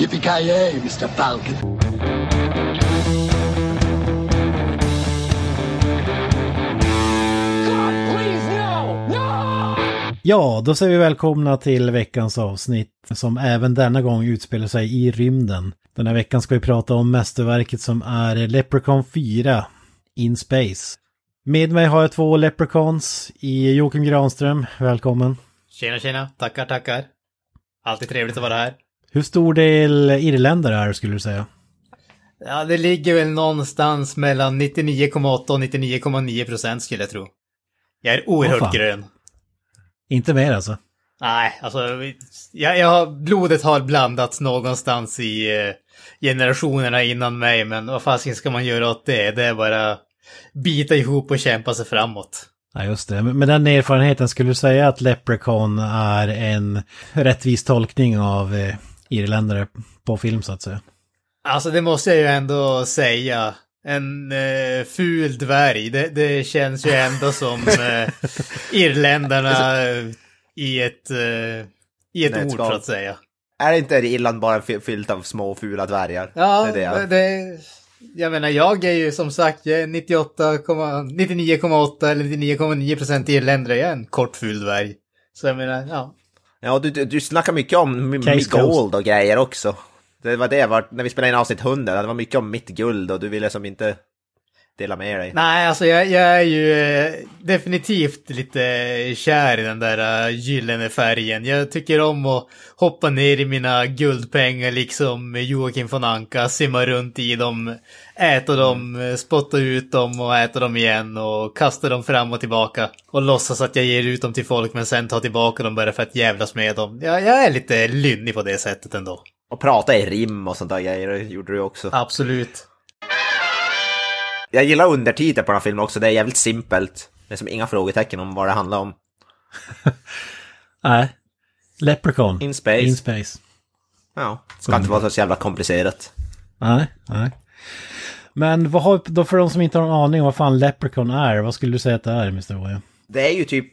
Yippee-ki-yay, Mr. Falcon. Ja, då säger vi välkomna till veckans avsnitt som även denna gång utspelar sig i rymden. Den här veckan ska vi prata om mästerverket som är Leprechaun 4 In Space. Med mig har jag två Leprechauns i Joakim Granström. Välkommen. Tjena, tjena. Tackar, tackar. Alltid trevligt att vara här. Hur stor del irländare är skulle du säga? Ja, det ligger väl någonstans mellan 99,8 och 99,9 procent skulle jag tro. Jag är oerhört fan. grön. Inte mer alltså? Nej, alltså, jag, jag blodet har blandats någonstans i eh, generationerna innan mig, men vad fasiken ska man göra åt det? Det är bara bita ihop och kämpa sig framåt. Ja, just det. Med den erfarenheten, skulle du säga att Leprechaun är en rättvis tolkning av eh, irländare på film så att säga? Alltså det måste jag ju ändå säga. En eh, ful dvärg, det, det känns ju ändå som eh, irländarna i ett, eh, i ett ord Nötskal. så att säga. Är inte Irland bara fy- fyllt av små fula dvärgar? Ja, det är det. det, jag menar jag är ju som sagt, jag är 98, 99,8 eller 99,9 procent irländare, jag är en kort ful dvärg. Så jag menar, ja. Ja, du, du, du snackar mycket om mitt gold och grejer också. Det var det, var, när vi spelade in avsnitt 100, det var mycket om mitt guld och du ville som inte dela med dig. Nej, alltså jag, jag är ju eh, definitivt lite kär i den där uh, gyllene färgen. Jag tycker om att hoppa ner i mina guldpengar liksom Joakim von Anka, simma runt i dem, äta dem, eh, spotta ut dem och äta dem igen och kasta dem fram och tillbaka. Och låtsas att jag ger ut dem till folk men sen ta tillbaka dem bara för att jävlas med dem. Jag, jag är lite lynnig på det sättet ändå. Och prata i rim och sånt där grejer, gjorde du också. Absolut. Jag gillar undertiteln på den här filmen också, det är jävligt simpelt. Det är som inga frågetecken om vad det handlar om. Nej. Leprechaun. In space. In space. Ja, ska inte vara så jävla komplicerat. Nej, nej. Men vad har, då för de som inte har en aning om vad fan Leprechaun är, vad skulle du säga att det är, Mr. Woja? Det är ju typ,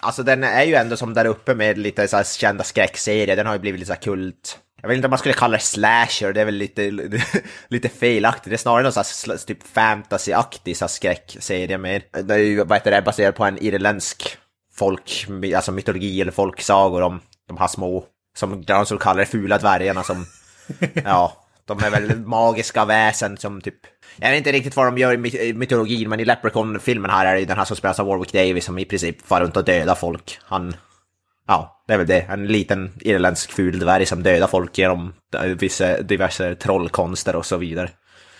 alltså den är ju ändå som där uppe med lite så kända skräckserier, den har ju blivit lite så här kult. Jag vet inte om man skulle kalla det slasher, det är väl lite, lite felaktigt. Det är snarare någon sån här sl- typ fantasy-aktig skräckserie mer. Det är ju, vad heter det, baserat på en irländsk folk, alltså mytologi eller folksagor om de här små, som de skulle kalla det, fula dvärgarna som, ja, de är väl magiska väsen som typ, jag vet inte riktigt vad de gör i mytologin, men i Leprechaun-filmen här är det ju den här som spelas av Warwick Davis som i princip far runt och dödar folk. Han, ja, det är väl det. En liten irländsk ful dvärg som dödar folk genom vissa diverse trollkonster och så vidare.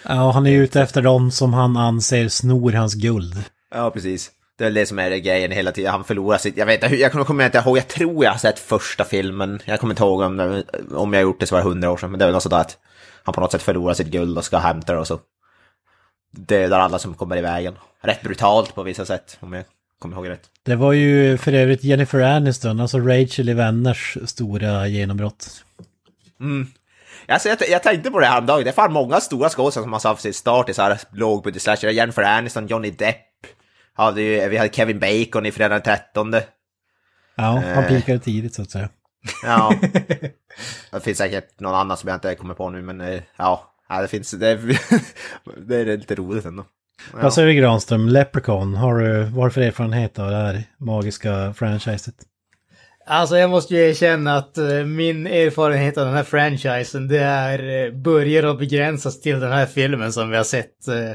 Ja, han är ute efter dem som han anser snor hans guld. Ja, precis. Det är det som är grejen hela tiden. Han förlorar sitt... Jag vet inte, jag kommer inte ihåg. Jag tror jag har sett första filmen. Jag kommer inte ihåg om, om jag har gjort det så var det hundra år sedan. Men det är väl något sådär att han på något sätt förlorar sitt guld och ska hämta det och så dödar alla som kommer i vägen. Rätt brutalt på vissa sätt, om jag kommer ihåg rätt. Det var ju för övrigt Jennifer Aniston, alltså Rachel i Vänners stora genombrott. Alltså, jag, jag tänkte på det här om dagen. Det är fan många stora skådespelare som har haft sin start i så här lågbudget-slasher. Jennifer Aniston, Johnny Depp. Hade ju, vi hade Kevin Bacon i Fredag den 13. Ja, han Eh. pikade tidigt så att säga. Ja. det finns säkert någon annan som jag inte kommer på nu, men eh, ja. ja det finns, det, är- det är lite roligt ändå. Ja. Vad säger du Granström, Leprechaun, har du, vad har du för erfarenhet av det här magiska franchiset? Alltså jag måste ju erkänna att eh, min erfarenhet av den här franchisen det är eh, börjar att begränsas till den här filmen som vi har sett eh,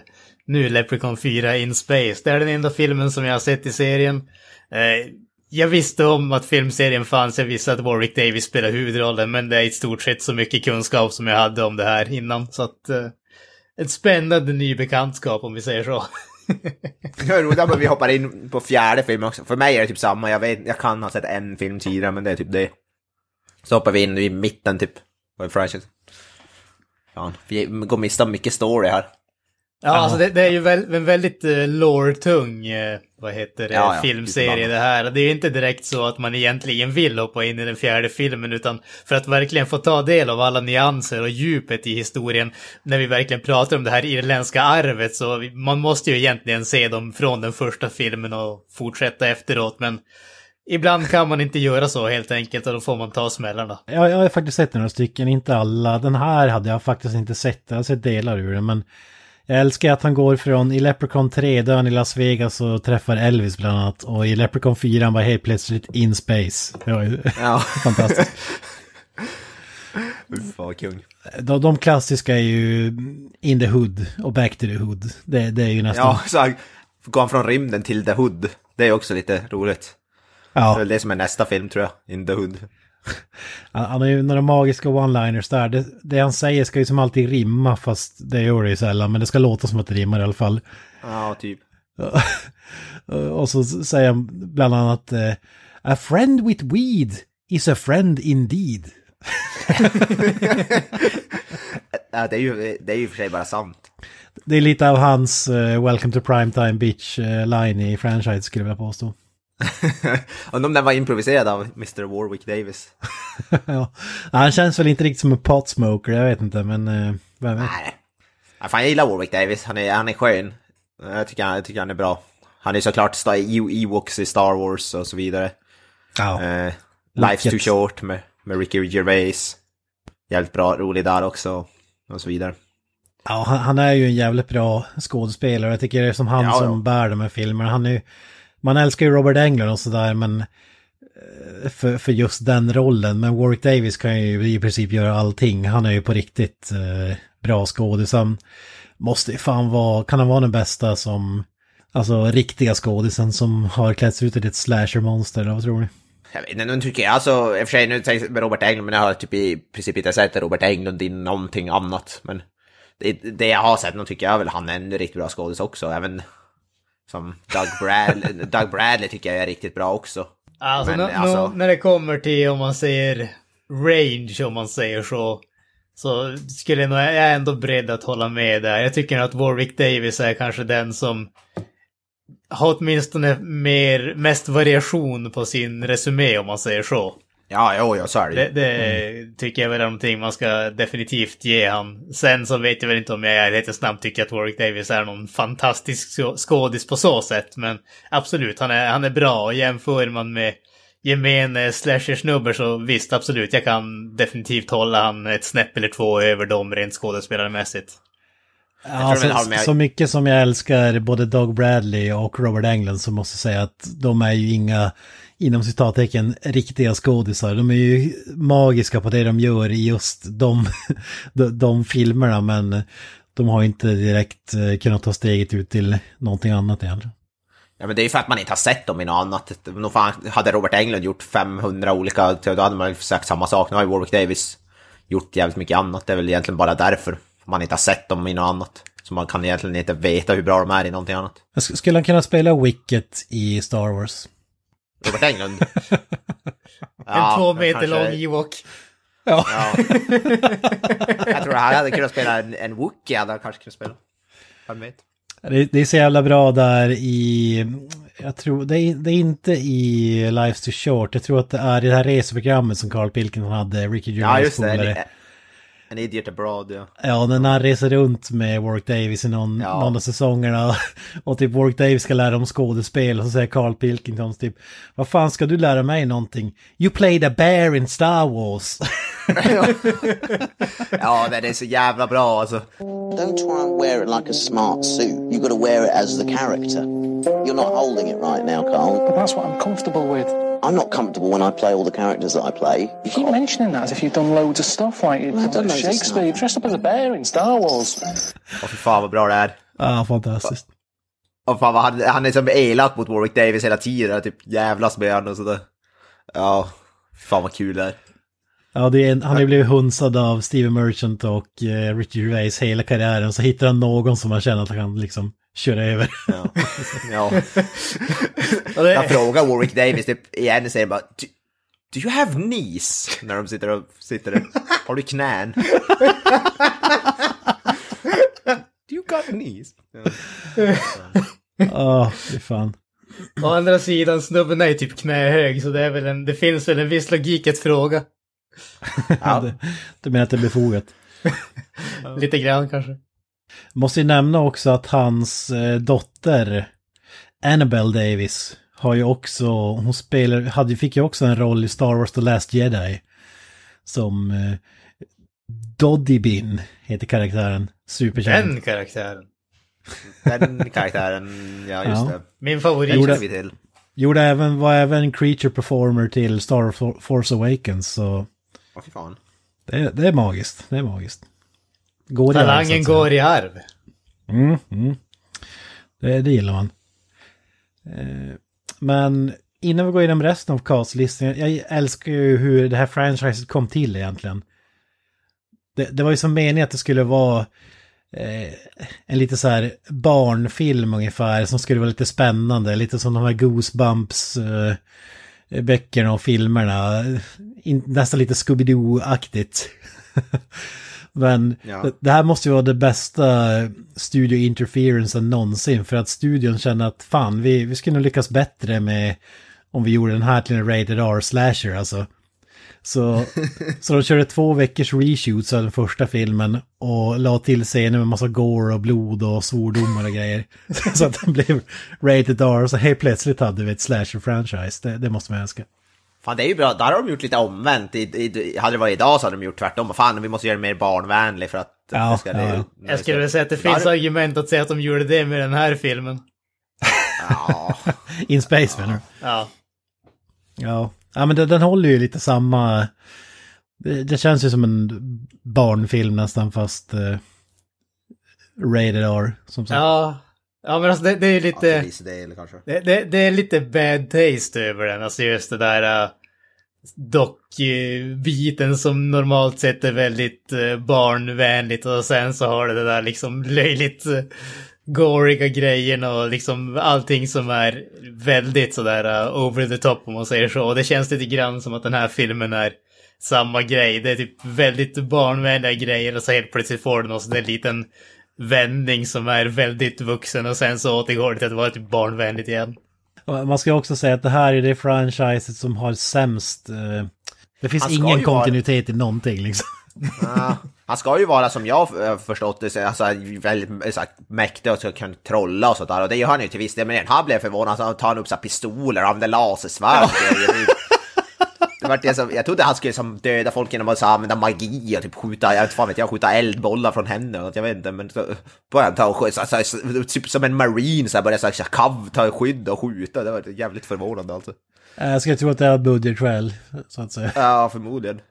nu, Leprechaun 4 in Space. Det är den enda filmen som jag har sett i serien. Jag visste om att filmserien fanns, jag visste att Warwick Davis spelar huvudrollen, men det är i stort sett så mycket kunskap som jag hade om det här innan. Så att eh, ett spännande ny bekantskap om vi säger så. Det är roligt att vi hoppar in på fjärde filmen också. För mig är det typ samma. Jag, vet, jag kan ha sett en film tidigare, men det är typ det. Så hoppar vi in i mitten typ. På franchise. Ja, vi går miste om mycket story här. Ja, alltså det, det är ju väl, en väldigt uh, lore-tung, eh, vad heter det, Ja, ja, filmserie det här. Det är ju inte direkt så att man egentligen vill hoppa in i den fjärde filmen, utan för att verkligen få ta del av alla nyanser och djupet i historien, när vi verkligen pratar om det här irländska arvet, så man måste ju egentligen se dem från den första filmen och fortsätta efteråt, men ibland kan man inte göra så helt enkelt och då får man ta smällarna. Jag, jag har faktiskt sett några stycken, inte alla. Den här hade jag faktiskt inte sett. Jag har sett delar ur den, men jag älskar att han går från i Leprechaun 3 där han i Las Vegas och träffar Elvis bland annat. Och i Leprechaun 4 han var helt plötsligt in space. Det var ju Ja. fantastiskt. Fan kung. De, de klassiska är ju In the Hood och Back to the Hood. Det, det är ju nästan... Ja, så han går han från rymden till The Hood. Det är också lite roligt. Det är ja. det som är nästa film tror jag, In the Hood. Han, han har ju några magiska one-liners där. Det, det han säger ska ju som alltid rimma, fast det gör det ju sällan. Men det ska låta som att det rimmar i alla fall. Ja, typ. och så säger han bland annat eh, A friend with weed is a friend indeed. Ja, det är ju det är ju för sig bara sant. Det är lite av hans eh, Welcome to Primetime Bitch-line i franchise skulle jag vilja påstå. Undrar om den var improviserad av Mr. Warwick Davis. ja. Han känns väl inte riktigt som en potsmoker, jag vet inte, men eh, vem vet. Nej. Ja, fan, jag gillar Warwick Davis, han är, han är skön. Jag tycker, han, jag tycker han är bra. Han är såklart E- Ewoks i Star Wars och så vidare. Ja. Eh, Life's too short med, med Ricky Gervais. Jävligt bra, rolig där också. Och så vidare. Ja, han, han är ju en jävligt bra skådespelare. Jag tycker det är som han Ja, som ja. bär de här filmerna. Han är ju, man älskar ju Robert Englund och sådär, men eh, för, för just den rollen. Men Warwick Davis kan ju i princip göra allting. Han är ju på riktigt eh, bra skådis. Han måste ju fan vara, kan han vara den bästa som, alltså riktiga skådisen som har klätts ut till ett slashermonster, eller vad tror ni? Jag vet inte, nu tycker jag alltså, i och för sig nu tänker jag med Robert Englund, men jag har typ i princip inte sett Robert Englund i någonting annat. Men det, det jag har sett, nu tycker jag väl han är en riktigt bra skådis också. Även som Doug Bradley, Doug Bradley tycker jag är riktigt bra också. Alltså, Men, nå- alltså- nå- när det kommer till om man säger range om man säger så. Så skulle jag nog, jag är ändå beredd att hålla med där. Jag tycker att Warwick Davis är kanske den som har åtminstone mer, mest variation på sin resumé om man säger så. Ja, jo, ja, så är det Det, det tycker jag väl är någonting man ska definitivt ge han. Sen så vet jag väl inte om jag i ärlighetens namn tycker att Warwick Davis är någon fantastisk skå- skådis på så sätt. Men absolut, han är, han är bra. Och jämför man med gemene slasher-snubbar så visst, absolut. Jag kan definitivt hålla han ett snäpp eller två över dem rent skådespelarmässigt. Ja, så, så mycket som jag älskar både Doug Bradley och Robert Englund så måste jag säga att de är ju inga, inom citattecken, riktiga skådisar. De är ju magiska på det de gör i just de, de, de filmerna, men de har inte direkt eh, kunnat ta steget ut till någonting annat egentligen. Ja, men det är ju för att man inte har sett dem i något annat. Nog fan, hade Robert Englund gjort 500 olika, då hade man ju sagt samma sak. Nu har ju Warwick Davis gjort jävligt mycket annat. Det är väl egentligen bara därför man inte har sett dem i något annat. Så man kan egentligen inte veta hur bra de är i någonting annat. Skulle han kunna spela Wicket i Star Wars? Robert Englund. en två meter kanske- lång Ewok. Ja. Ja. Jag tror han hade kunnat spela en, en Wookie, hade han kanske kunnat spela. Vem vet? Det, det är så jävla bra där i, jag tror, det är, det är inte i Life's Too Short, jag tror att det är i det här reseprogrammet som Carl Pilkington hade, Ricky Ja, Gervais just det. polare. En Idiot Abroad, ja. Ja, när han reser runt med Warwick Davis i någon, Ja. någon av säsongerna och typ Warwick Davis ska lära om skådespel och så säger Carl Pilkington typ Vad fan ska du lära mig någonting? You played a bear in Star Wars. Ja, det är så jävla bra alltså. Don't try and wear it like a smart suit. You've got to wear it as the character. You're not holding it right now, Carl. But that's what I'm comfortable with. I'm not comfortable when I play all the characters that I play. You keep mentioning that as if you've done loads of stuff, like you've done done Shakespeare, you've dressed up as a bear in Star Wars. Åh, fy fan vad bra ah, det är. Ja, fantastiskt. Och fan vad han, han är som elak mot Warwick Davis hela tiden, typ jävlas med honom och sådär. Ja, fy fan vad kul det är. Ja, det är en, han har ju blivit hunsad av Steven Merchant och eh, Ricky Gervais hela karriären. Så hittar han någon som han känner att han kan liksom köra över. Ja. ja. Jag frågar Warwick Davis typ igen och säger bara do, you have knees? När de sitter och sitter där. Har du knän? do you got knees? Ja. Ja, fy fan. Å andra sidan, snubben är ju typ knähög, så det, är väl en, det finns väl en viss logik att fråga. Ja. Du, menar att det är befogat? Lite grann kanske. Måste ju nämna också att hans eh, dotter Annabelle Davis har ju också, hon spelar, hade, fick ju också en roll i Star Wars The Last Jedi. Som eh, Doddy Bin heter karaktären. Superkänd. Den karaktären. Den karaktären, ja just Ja. det. Min favorit. Gjorde- vi till. Gjorde även, var även creature performer till Star For- Force Awakens. Så Åh fy fan. det, är- det är magiskt. Det är magiskt. Går i arv, Talangen att säga. går i arv. Mm, mm. Det, det gillar man. Eh, men innan vi går igenom resten av castlistan, jag älskar ju hur det här franchiset kom till egentligen. Det, det var ju som meningen att det skulle vara eh, en lite så här barnfilm ungefär som skulle vara lite spännande, lite som de här Goosebumps eh, böckerna och filmerna. In, nästan lite Scooby-Doo-aktigt. Men Ja. det, här måste ju vara det bästa studio interferencen någonsin för att studion känner att fan, vi, vi skulle nog lyckas bättre med om vi gjorde den här till en rated R slasher alltså. Så, så de körde två veckors reshoots av den första filmen och la till scener med massa gore och blod och svordomar och grejer. Så att den blev rated R så helt plötsligt hade vi ett slasher-franchise. Det, det måste man önska. Fan det är ju bra, där har de gjort lite omvänt. I, i, hade det varit idag så hade de gjort tvärtom. Fan vi måste göra det mer barnvänlig för att... Ja, det ska, ja, ja. Jag skulle vilja säga att det Där- finns argument att säga att de gjorde det med den här filmen. Ja, In Space menar du? Ja. Ja, ja men den, den håller ju lite samma... Det, det känns ju som en barnfilm nästan fast eh, rated R som sagt. Ja. Ja men alltså det, det är ja, lite... till viss del kanske. Det, det, det är lite bad taste över den, alltså just det där uh, dock-biten som normalt sett är väldigt uh, barnvänligt och sen så har det det där liksom löjligt uh, goriga grejerna och liksom allting som är väldigt sådär uh, over the top om man säger så. Och det känns lite grann som att den här filmen är samma grej. Det är typ väldigt barnvänliga grejer och så helt plötsligt får den oss en liten vändning som är väldigt vuxen och sen så återgår det till att vara typ barnvänligt igen. Man ska också säga att det här är det franchiset som har sämst... Eh, det finns ingen ju vara- kontinuitet i någonting liksom. Ja, han ska ju vara som jag har förstått det, så- alltså, väldigt så här, mäktig och ska kunna trolla och sådär. Och det gör han ju till viss del. Men han blev förvånad, så tar han upp så här, pistoler och använder lasersvärd. grejer. Det var det som, jag trodde han skulle som döda folk genom att så, använda magi och typ skjuta, jag vet fan vet jag, skjuta eldbollar från henne och jag vet inte, men så började han ta så, så, så, typ som en marine så här, började så kav, ta skydd och skjuta, det var jävligt förvånande alltså. Jag skulle tro att det är budget trail, så att säga. Ja, förmodligen.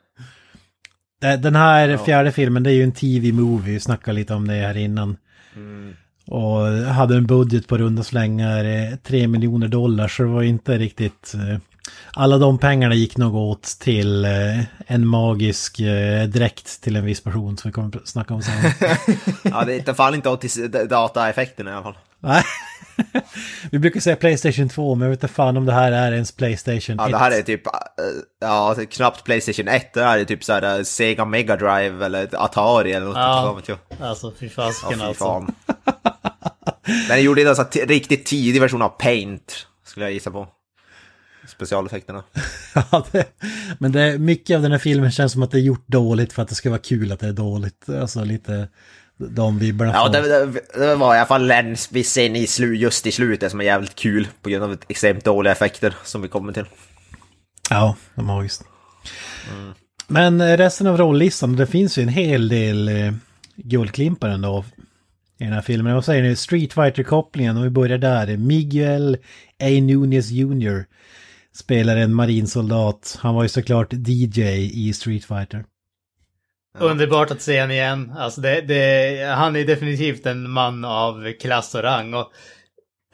Den här fjärde filmen, det är ju en TV-movie, vi snackade lite om det här innan. Och hade en budget på runda slängar eh, 3 miljoner dollar, så det var inte riktigt... eh, Alla de pengarna gick nog åt till eh, en magisk eh, dräkt till en viss person som vi kommer att snacka om sen. Ja, det är inte fall inte åt till dataeffekten i alla fall. Nej. Vi brukar säga Playstation 2, men jag vet inte fan om det här är ens Playstation 1. Ja, det här är typ, äh, ja, knappt Playstation 1, det här är typ såhär äh, Sega Mega Drive eller Atari eller något. Ja. Ja. Jag. Alltså fy Ja, fasiken fy alltså. fan. Men den gjorde en här riktigt tidig version av Paint, skulle jag gissa på. Specialeffekterna. Ja, det, men det, mycket av den här filmen känns som att det är gjort dåligt för att det ska vara kul att det är dåligt. Alltså lite de vibbarna. Ja, det, det, det var i alla fall en viss scen i slu, just i slutet som är jävligt kul på grund av extremt dåliga effekter som vi kommer till. Ja, det är magiskt. Men resten av rolllistan, det finns ju en hel del eh, guldklimpar ändå i den här filmen. Vad säger ni? Street Fighter-kopplingen, om vi börjar där. Miguel A. Nunez Jr spelar en marinsoldat. Han var ju såklart DJ i Street Fighter. Underbart att se honom igen. Alltså det, det, han är definitivt en man av klass och rang. Och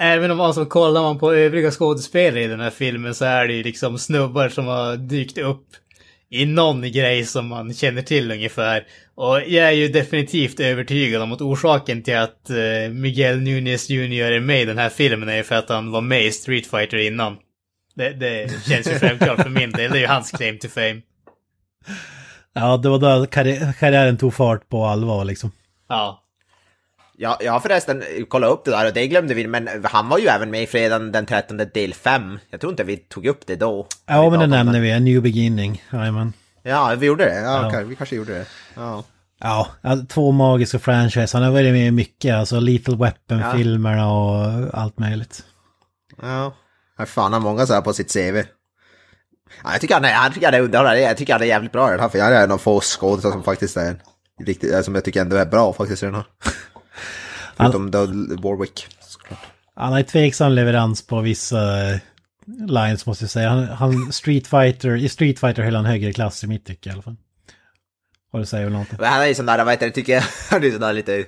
även om man alltså, kollar man på övriga skådespelare i den här filmen så är det ju liksom snubbar som har dykt upp i någon grej som man känner till ungefär. Och jag är ju definitivt övertygad om att orsaken till att eh, Miguel Nunes Jr är med i den här filmen är ju för att han var med i Street Fighter innan. Det, det känns ju självklart för min del. Det är ju hans claim to fame. Ja, det var då karri- karriären tog fart på allvar liksom. Ja. Ja, jag har förresten kollat upp det där och det glömde vi, men han var ju även med i fredagen den 13 del 5. Jag tror inte vi tog upp det då. Ja, men det nämner vi. A New Beginning. Jajamän. Ja, vi gjorde det. Ja, Ja. vi kanske gjorde det. Ja. Ja, två magiska franchise. Han har varit med i mycket. Alltså Lethal Weapon-filmerna och allt möjligt. ja. Ja, fan har många så här på sitt CV. Ja, jag tycker han är, jag tycker han är underhållande, jag tycker han är jävligt bra i den här, för jag är en av få skådespelare som faktiskt är riktigt, som jag tycker ändå är bra faktiskt i den här. Förutom då Warwick, såklart. Han har tveksam leverans på vissa eh, lines måste jag säga. Han, han Street Fighter, i Street Fighter höll han högre klass i mitt tycke i alla fall. Har du säger väl någonting? Men han är ju sån där, vad heter det, tycker jag, han är sån där lite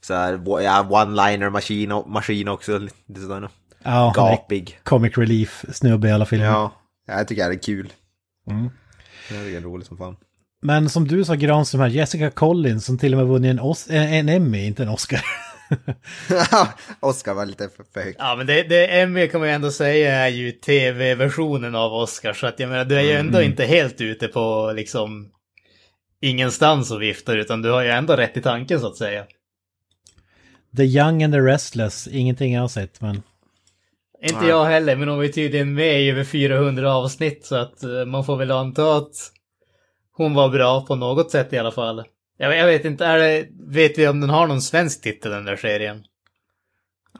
så här, ja, one-liner maskin, maskin också, lite sådär. Ja, Gapig. comic relief snubbe i alla filmer. Ja, jag tycker det är kul. Mm. Det är roligt som fan. Men som du sa Granström här, Jessica Collins som till och med vunnit en, Os- en, en Emmy, inte en Oscar. Oscar var lite för, för högt. Ja, men det, det Emmy kan man ju ändå säga är ju tv-versionen av Oscar. Så att jag menar, du är ju ändå inte helt ute på liksom ingenstans och viftar, utan du har ju ändå rätt i tanken så att säga. The Young and the Restless, ingenting jag har sett men... Inte Nej. jag heller, men hon var ju tydligen med i över 400 avsnitt, så att eh, man får väl anta att hon var bra på något sätt i alla fall. Jag, jag vet inte, är det, vet vi om den har någon svensk titel den där serien?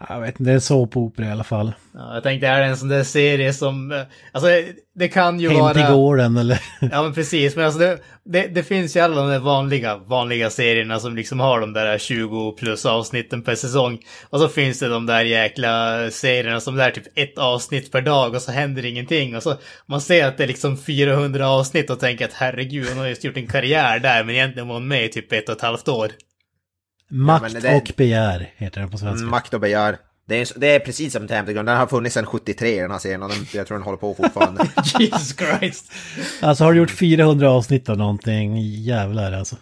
Jag vet inte, det är en såpopera i alla fall. Ja, jag tänkte, är det en sån där serie som, alltså det kan ju Hem vara... till gården eller... Ja men precis, men alltså det, det, det finns ju alla de där vanliga, vanliga serierna som liksom har de där 20 plus avsnitten per säsong. Och så finns det de där jäkla serierna som det är typ ett avsnitt per dag och så händer ingenting. Och så man ser att det är liksom 400 avsnitt och tänker att herregud, hon har just gjort en karriär där men egentligen var hon med i typ ett och ett halvt år. Makt men det- och begär heter den på svenska. Mm, Makt och begär. Det är, det är precis som Templegrund, den har funnits sedan 73 den här serien och jag tror den håller på fortfarande. Jesus Christ! Alltså har du gjort 400 avsnitt av någonting, jävlar alltså.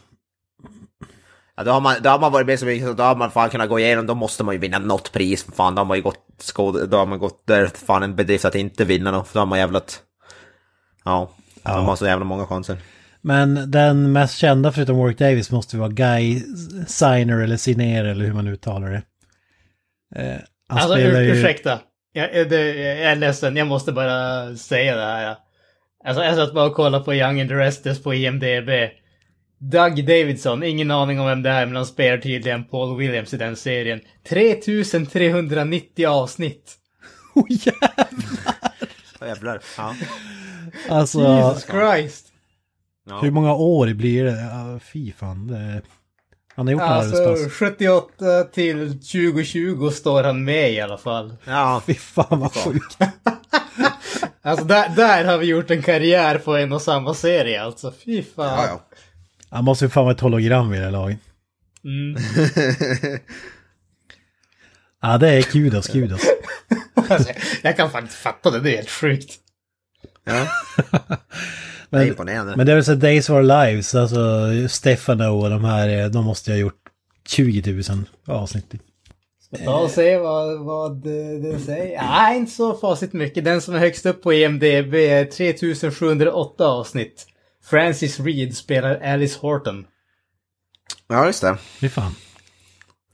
Ja, då, har man, då har man varit med så mycket, då har man fan kunnat gå igenom, då måste man ju vinna något pris. Fan, då har man ju gått, skåd, då har man gått, där fan en bedrift att inte vinna för då har man jävlat... Ja, då har man så jävla många chanser. Men den mest kända förutom Warwick Davis måste vara Guy Signer eller Siner eller hur man uttalar det. Eh, han Alltså spelar ur, ju... ursäkta. Jag, det, jag är ledsen, jag måste bara säga det här. Alltså jag satt bara och kollade på Young and the Restless på IMDB. Doug Davidson, ingen aning om vem det är, men han spelar tydligen Paul Williams i den serien. 3390 avsnitt. Oh, jävlar. Ja, jävlar. Ja. Alltså, Jesus Christ. Ja. hur många år blir det? Fy fan. Det... Han har gjort Alltså arbetspass. 78 till 2020 står han med i alla fall. ja. Fy fan vad sjukt. Alltså där, där har vi gjort en karriär på en och samma serie alltså. Fy fan. Ja, ja. Han måste ju fan vara ett hologram vid det här laget. Mm. Ja, det är kudos, kudos. Alltså, jag kan faktiskt fatta det, det är helt sjukt. ja. Det är Men, imponerande. men det är väl så Days of Our Lives, alltså Stefano och de här, eh, de måste ha gjort 20 000 avsnitt. Ta och se vad, vad det säger. Nej, inte så fasligt mycket. Den som är högst upp på E IMDB är 3708 avsnitt. Francis Reed spelar Alice Horton. Ja, just det. Fy fan.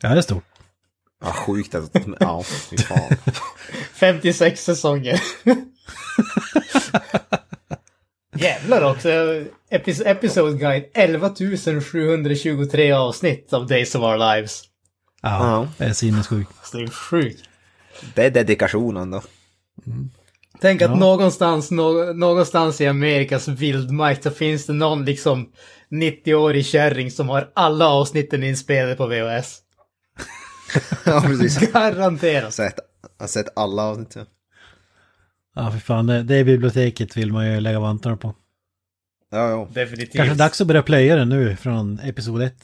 Ja, det är stort. Ja, sjukt att... Ja, fy fan. 56 säsonger. Jävlar också. Epis episode guide 11 723 avsnitt av Days of Our Lives. Ja, det är sinnessjukt. Det är sjukt. Det är dedikationen då. Tänk att Ja. någonstans, nå, någonstans i Amerikas vildmark så finns det någon liksom 90-årig kärring som har alla avsnitten inspelade på VHS. ja, precis. Jag Garanterat. har sett, jag har sett alla avsnitt. Ja. För fan, det, det biblioteket vill man ju lägga vantarna på. Ja, ja. Definitivt. Kanske dags att börja plöja den nu från episod 1.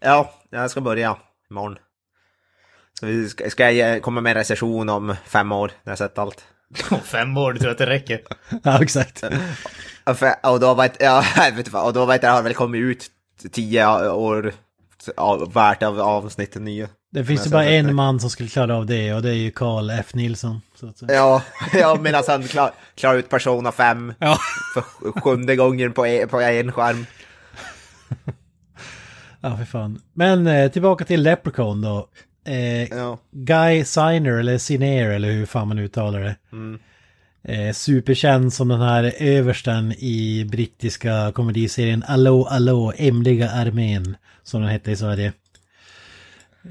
Ja, jag ska börja imorgon. Så vi ska, ska jag komma med en recension om fem år, när jag sett allt. Om fem år, du tror att det räcker? Ja, exakt. Och då vet ja, och då vet jag, har väl kommit ut tio år värt av avsnitten nya. Det finns ju bara att det- en man som skulle klara av det och det är ju Carl F. Nilsson. Ja, ja medan han klar, klarar ut Persona 5 ja. för sjunde gången på, e, på en skärm. ja, för fan. Men eh, tillbaka till Leprechaun då. Eh, Ja. Guy Signer eller Siner eller hur fan man uttalar det. Mm. Eh, superkänd som den här översten i brittiska komediserien Allo Allo, Emliga armén. Som den hette i Sverige.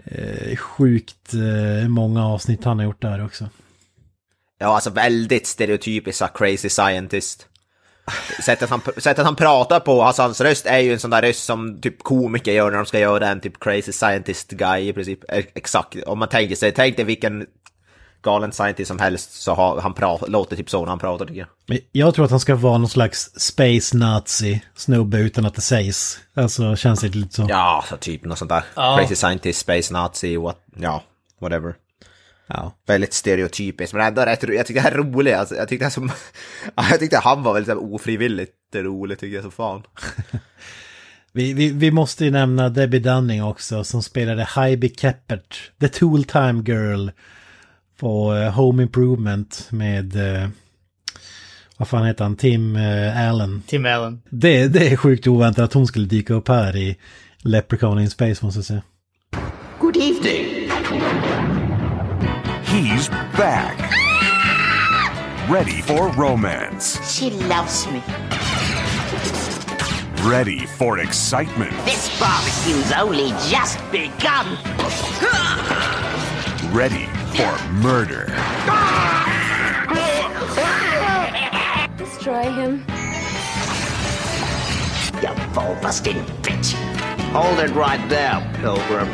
Eh, sjukt eh, många avsnitt han har gjort där också. Ja, alltså väldigt stereotypiska crazy scientist. Sättet han, sättet han pratar på, alltså hans röst är ju en sån där röst som typ komiker gör när de ska göra en typ crazy scientist guy i princip. Eh, exakt, om man tänker sig, tänk dig vilken galen scientist som helst så har, han pratar, låter typ så när han pratar tycker jag. Men Jag tror att han ska vara någon slags space nazi snubbe utan att det sägs. Alltså känns det lite så. Ja, så typ något sånt där. Ja. Crazy scientist, space nazi, what, ja, whatever. Ja. Väldigt stereotypiskt, men ändå rätt ro- Jag tyckte det här är roligt, alltså, jag tyckte som... Ja, jag tyckte han var väldigt här ofrivilligt rolig, tycker jag så fan. Vi, vi, vi måste ju nämna Debbie Dunning också som spelade Hybe Keppert, The Tool Time Girl på eh, Home Improvement med, eh, vad fan heter han, Tim eh, Allen. Tim Allen. Det, det är sjukt oväntat att hon skulle dyka upp här i Leprechaun in Space måste jag säga. Good evening. He's back. Ready for romance. She loves me. Ready for excitement. This barbecue's only just begun. Ready for murder. Destroy him. You ball-busting bitch. Hold it right there, Pilgrim.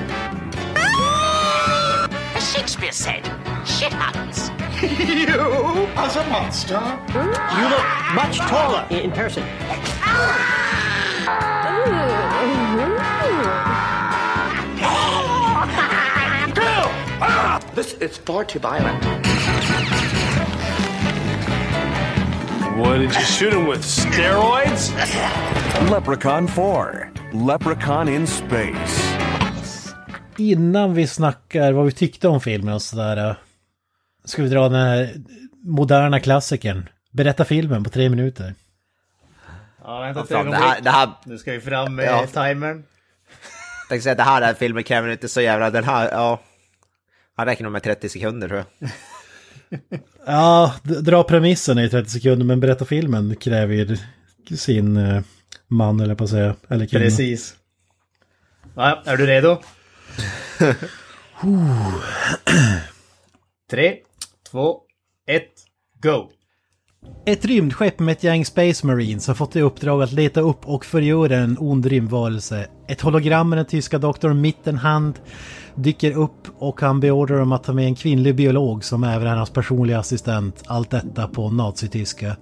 As Shakespeare said, shit happens. You as a monster? You look much taller in person. This is far too violent. What did you shoot him with? Steroids? Leprechaun 4. Leprechaun in Space. Innan vi snackar vad vi tyckte om filmen och sådär. eh, Ska vi dra den här moderna klassikern. Berätta filmen på tre minuter. Ja, vänta ett Fan, det, ögonblick. här, det här, Nu ska vi fram med Ja. timern. tänkte säga att det här är filmen kräver inte så jävla, den här, ja. Han räknar nog med 30 sekunder tror jag. Ja, dra premissen i 30 sekunder men berätta filmen kräver ju sin eh, man eller på att säga. Eller kvinna. Precis. Ja, är du redo? Tre, två, ett, go! Ett rymdskepp med ett gäng Space Marines har fått i uppdrag att leta upp och förgöra en ond rymdvarelse. Ett hologram med den tyska doktorn Mittenhand dyker upp och han beordrar dem att ta med en kvinnlig biolog som även är hans personliga assistent. Allt detta på nazityska.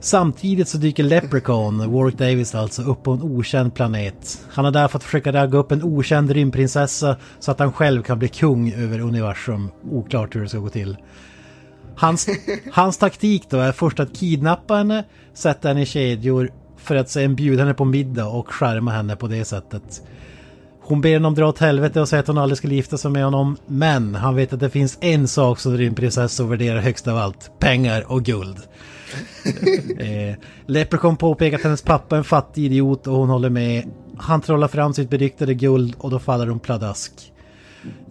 Samtidigt så dyker Leprechaun, Warwick Davis alltså, upp på en okänd planet. Han har därför att försöka ragga upp en okänd rymdprinsessa så att han själv kan bli kung över universum. Oklart hur det ska gå till. Hans, hans taktik då är först att kidnappa henne, sätta henne i kedjor för att sen bjuda henne på middag och skärma henne på det sättet. Hon ber honom dra åt helvete och säger att hon aldrig ska gifta sig med honom. Men han vet att det finns en sak som rymdprinsessor värderar högst av allt. Pengar och guld. eh, Leprechaun påpekar att hennes pappa är en fattig idiot och hon håller med. Han trollar fram sitt beryktade guld och då faller hon pladask.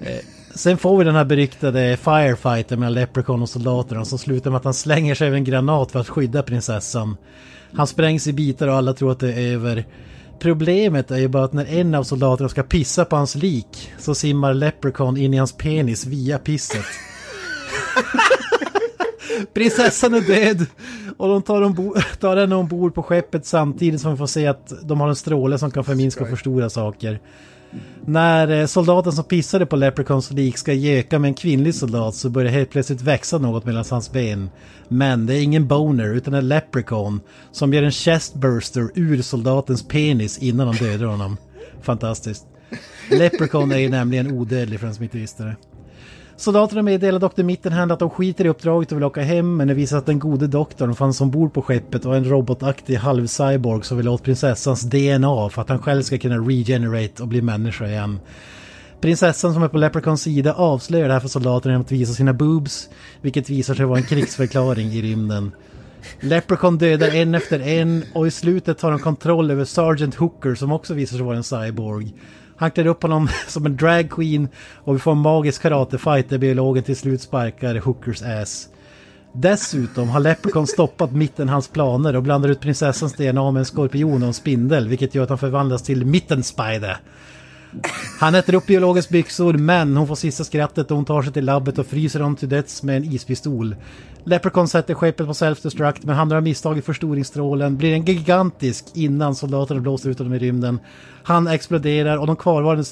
Eh, sen får vi den här beryktade firefighten mellan Leprechaun och soldaterna som slutar med att han slänger sig över en granat för att skydda prinsessan. Han sprängs i bitar och alla tror att det är över. Problemet är ju bara att när en av soldaterna ska pissa på hans lik så simmar Leprechaun in i hans penis via pisset. Prinsessan är död och de tar, ombord, tar henne ombord på skeppet samtidigt som vi får se att de har en stråle som kan förminska och förstora saker. När eh, soldaten som pissade på Leprechauns lik ska göka med en kvinnlig soldat så börjar helt plötsligt växa något mellan hans ben. Men det är ingen boner utan en Leprechaun som gör en chestburster ur soldatens penis innan de dödar honom. Fantastiskt. Leprechaun är ju nämligen odödlig för den som inte visste det. Soldaterna meddelar Dr. Mittenhand att de skiter i uppdraget och vill åka hem men det visar att den gode doktorn fanns ombord på skeppet och är en robotaktig halvcyborg som vill åt prinsessans DNA för att han själv ska kunna regenerate och bli människa igen. Prinsessan som är på Leprechauns sida avslöjar det här för soldaterna genom att visa sina boobs, vilket visar sig vara en krigsförklaring i rymden. Leprechaun dödar en efter en och i slutet tar de kontroll över Sergeant Hooker som också visar sig vara en cyborg. Han klär upp honom som en drag queen och vi får en magisk karatefight där biologen till slut sparkar Hookers ass. Dessutom har Leprechaun stoppat mitten hans planer och blandar ut prinsessans DNA med en skorpion och en spindel vilket gör att han förvandlas till Mitten Spider. Han äter upp biologens byxor, men hon får sista skrattet och hon tar sig till labbet och fryser dem till döds med en ispistol. Leprechaun sätter skeppet på self-destruct, men hamnar av misstag i förstoringsstrålen, blir en gigantisk innan soldaterna blåser ut honom i rymden. Han exploderar och de kvarvarande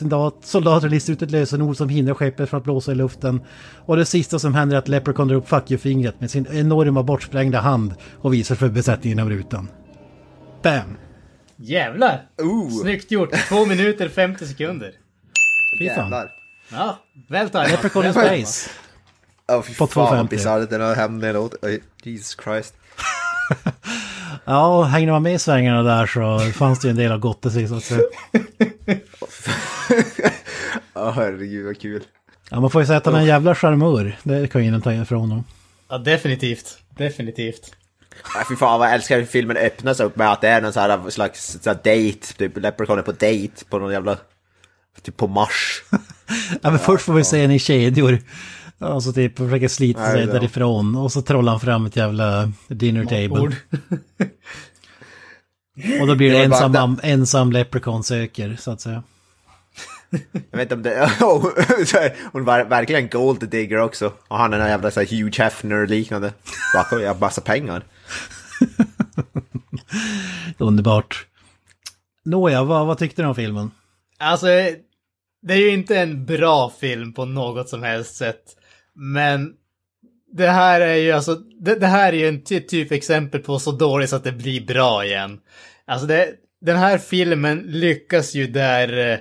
soldaterna listar ut ett lösenord som hindrar skeppet från att blåsa i luften. Och det sista som händer är att Leprechaun drar upp fuck you-fingret med sin enorma bortsprängda hand och visar för besättningen av rutan. Bam! Jävlar! Ooh. Snyggt gjort! Två minuter 50 sekunder. Fy fan. Jävlar. Ja, väl tajmat. Leprechaun in space. Åh fy På fan vad 250. bisarrt den här hämnden låter. Jesus Christ. Ja, hängde man med i svängarna där så fanns det ju en del av gott i sig så att säga. Ja herregud vad kul. Ja, man får ju säga att han är en jävla charmör. Det kan ju ingen ta ifrån honom. Ja, definitivt. Definitivt. Nej fy fan vad jag älskar hur filmen öppnas upp med att det är någon sån här slags så här date. Typ Leprechaun är på date på någon jävla... Typ på Mars. Ja, men först får vi se en i kedjor. Och så typ försöker slita Nej, sig är- därifrån. Och så trollar han fram ett jävla dinner table. Och då blir det Det var bara ensam, ensam leprechaun söker, så att säga. Jag vet inte om det... här, Hon var verkligen gold digger också. Och han är en jävla så här Hugh Hefner liknande. Bara, jag har massa pengar. Underbart. Nåja, vad, vad tyckte du om filmen? Alltså, det är ju inte en bra film på något som helst sätt. Men det här är ju alltså, det, det här är ju en ty typ exempel på så dåligt så att det blir bra igen. Alltså det, den här filmen lyckas ju där eh,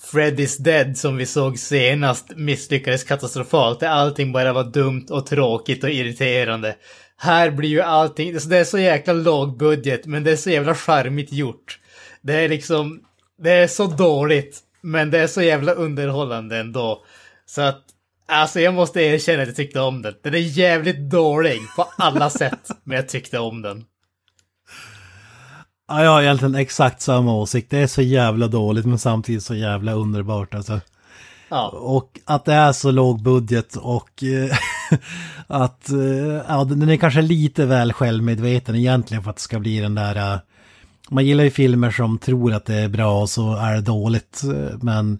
Fred is Dead som vi såg senast misslyckades katastrofalt. Där allting bara var dumt och tråkigt och irriterande. Här blir ju allting, alltså, det är så jäkla låg budget men det är så jävla charmigt gjort. Det är liksom, det är så dåligt men det är så jävla underhållande ändå. Så att, alltså jag måste erkänna att jag tyckte om den. Den är jävligt dålig på alla sätt, men jag tyckte om den. Ja, jag har egentligen exakt samma åsikt. Det är så jävla dåligt men samtidigt så jävla underbart alltså. Ja. Och att det är så låg budget och eh, att eh, ja, den är kanske lite väl självmedveten egentligen för att det ska bli den där... eh, man gillar ju filmer som tror att det är bra och så är det dåligt. Men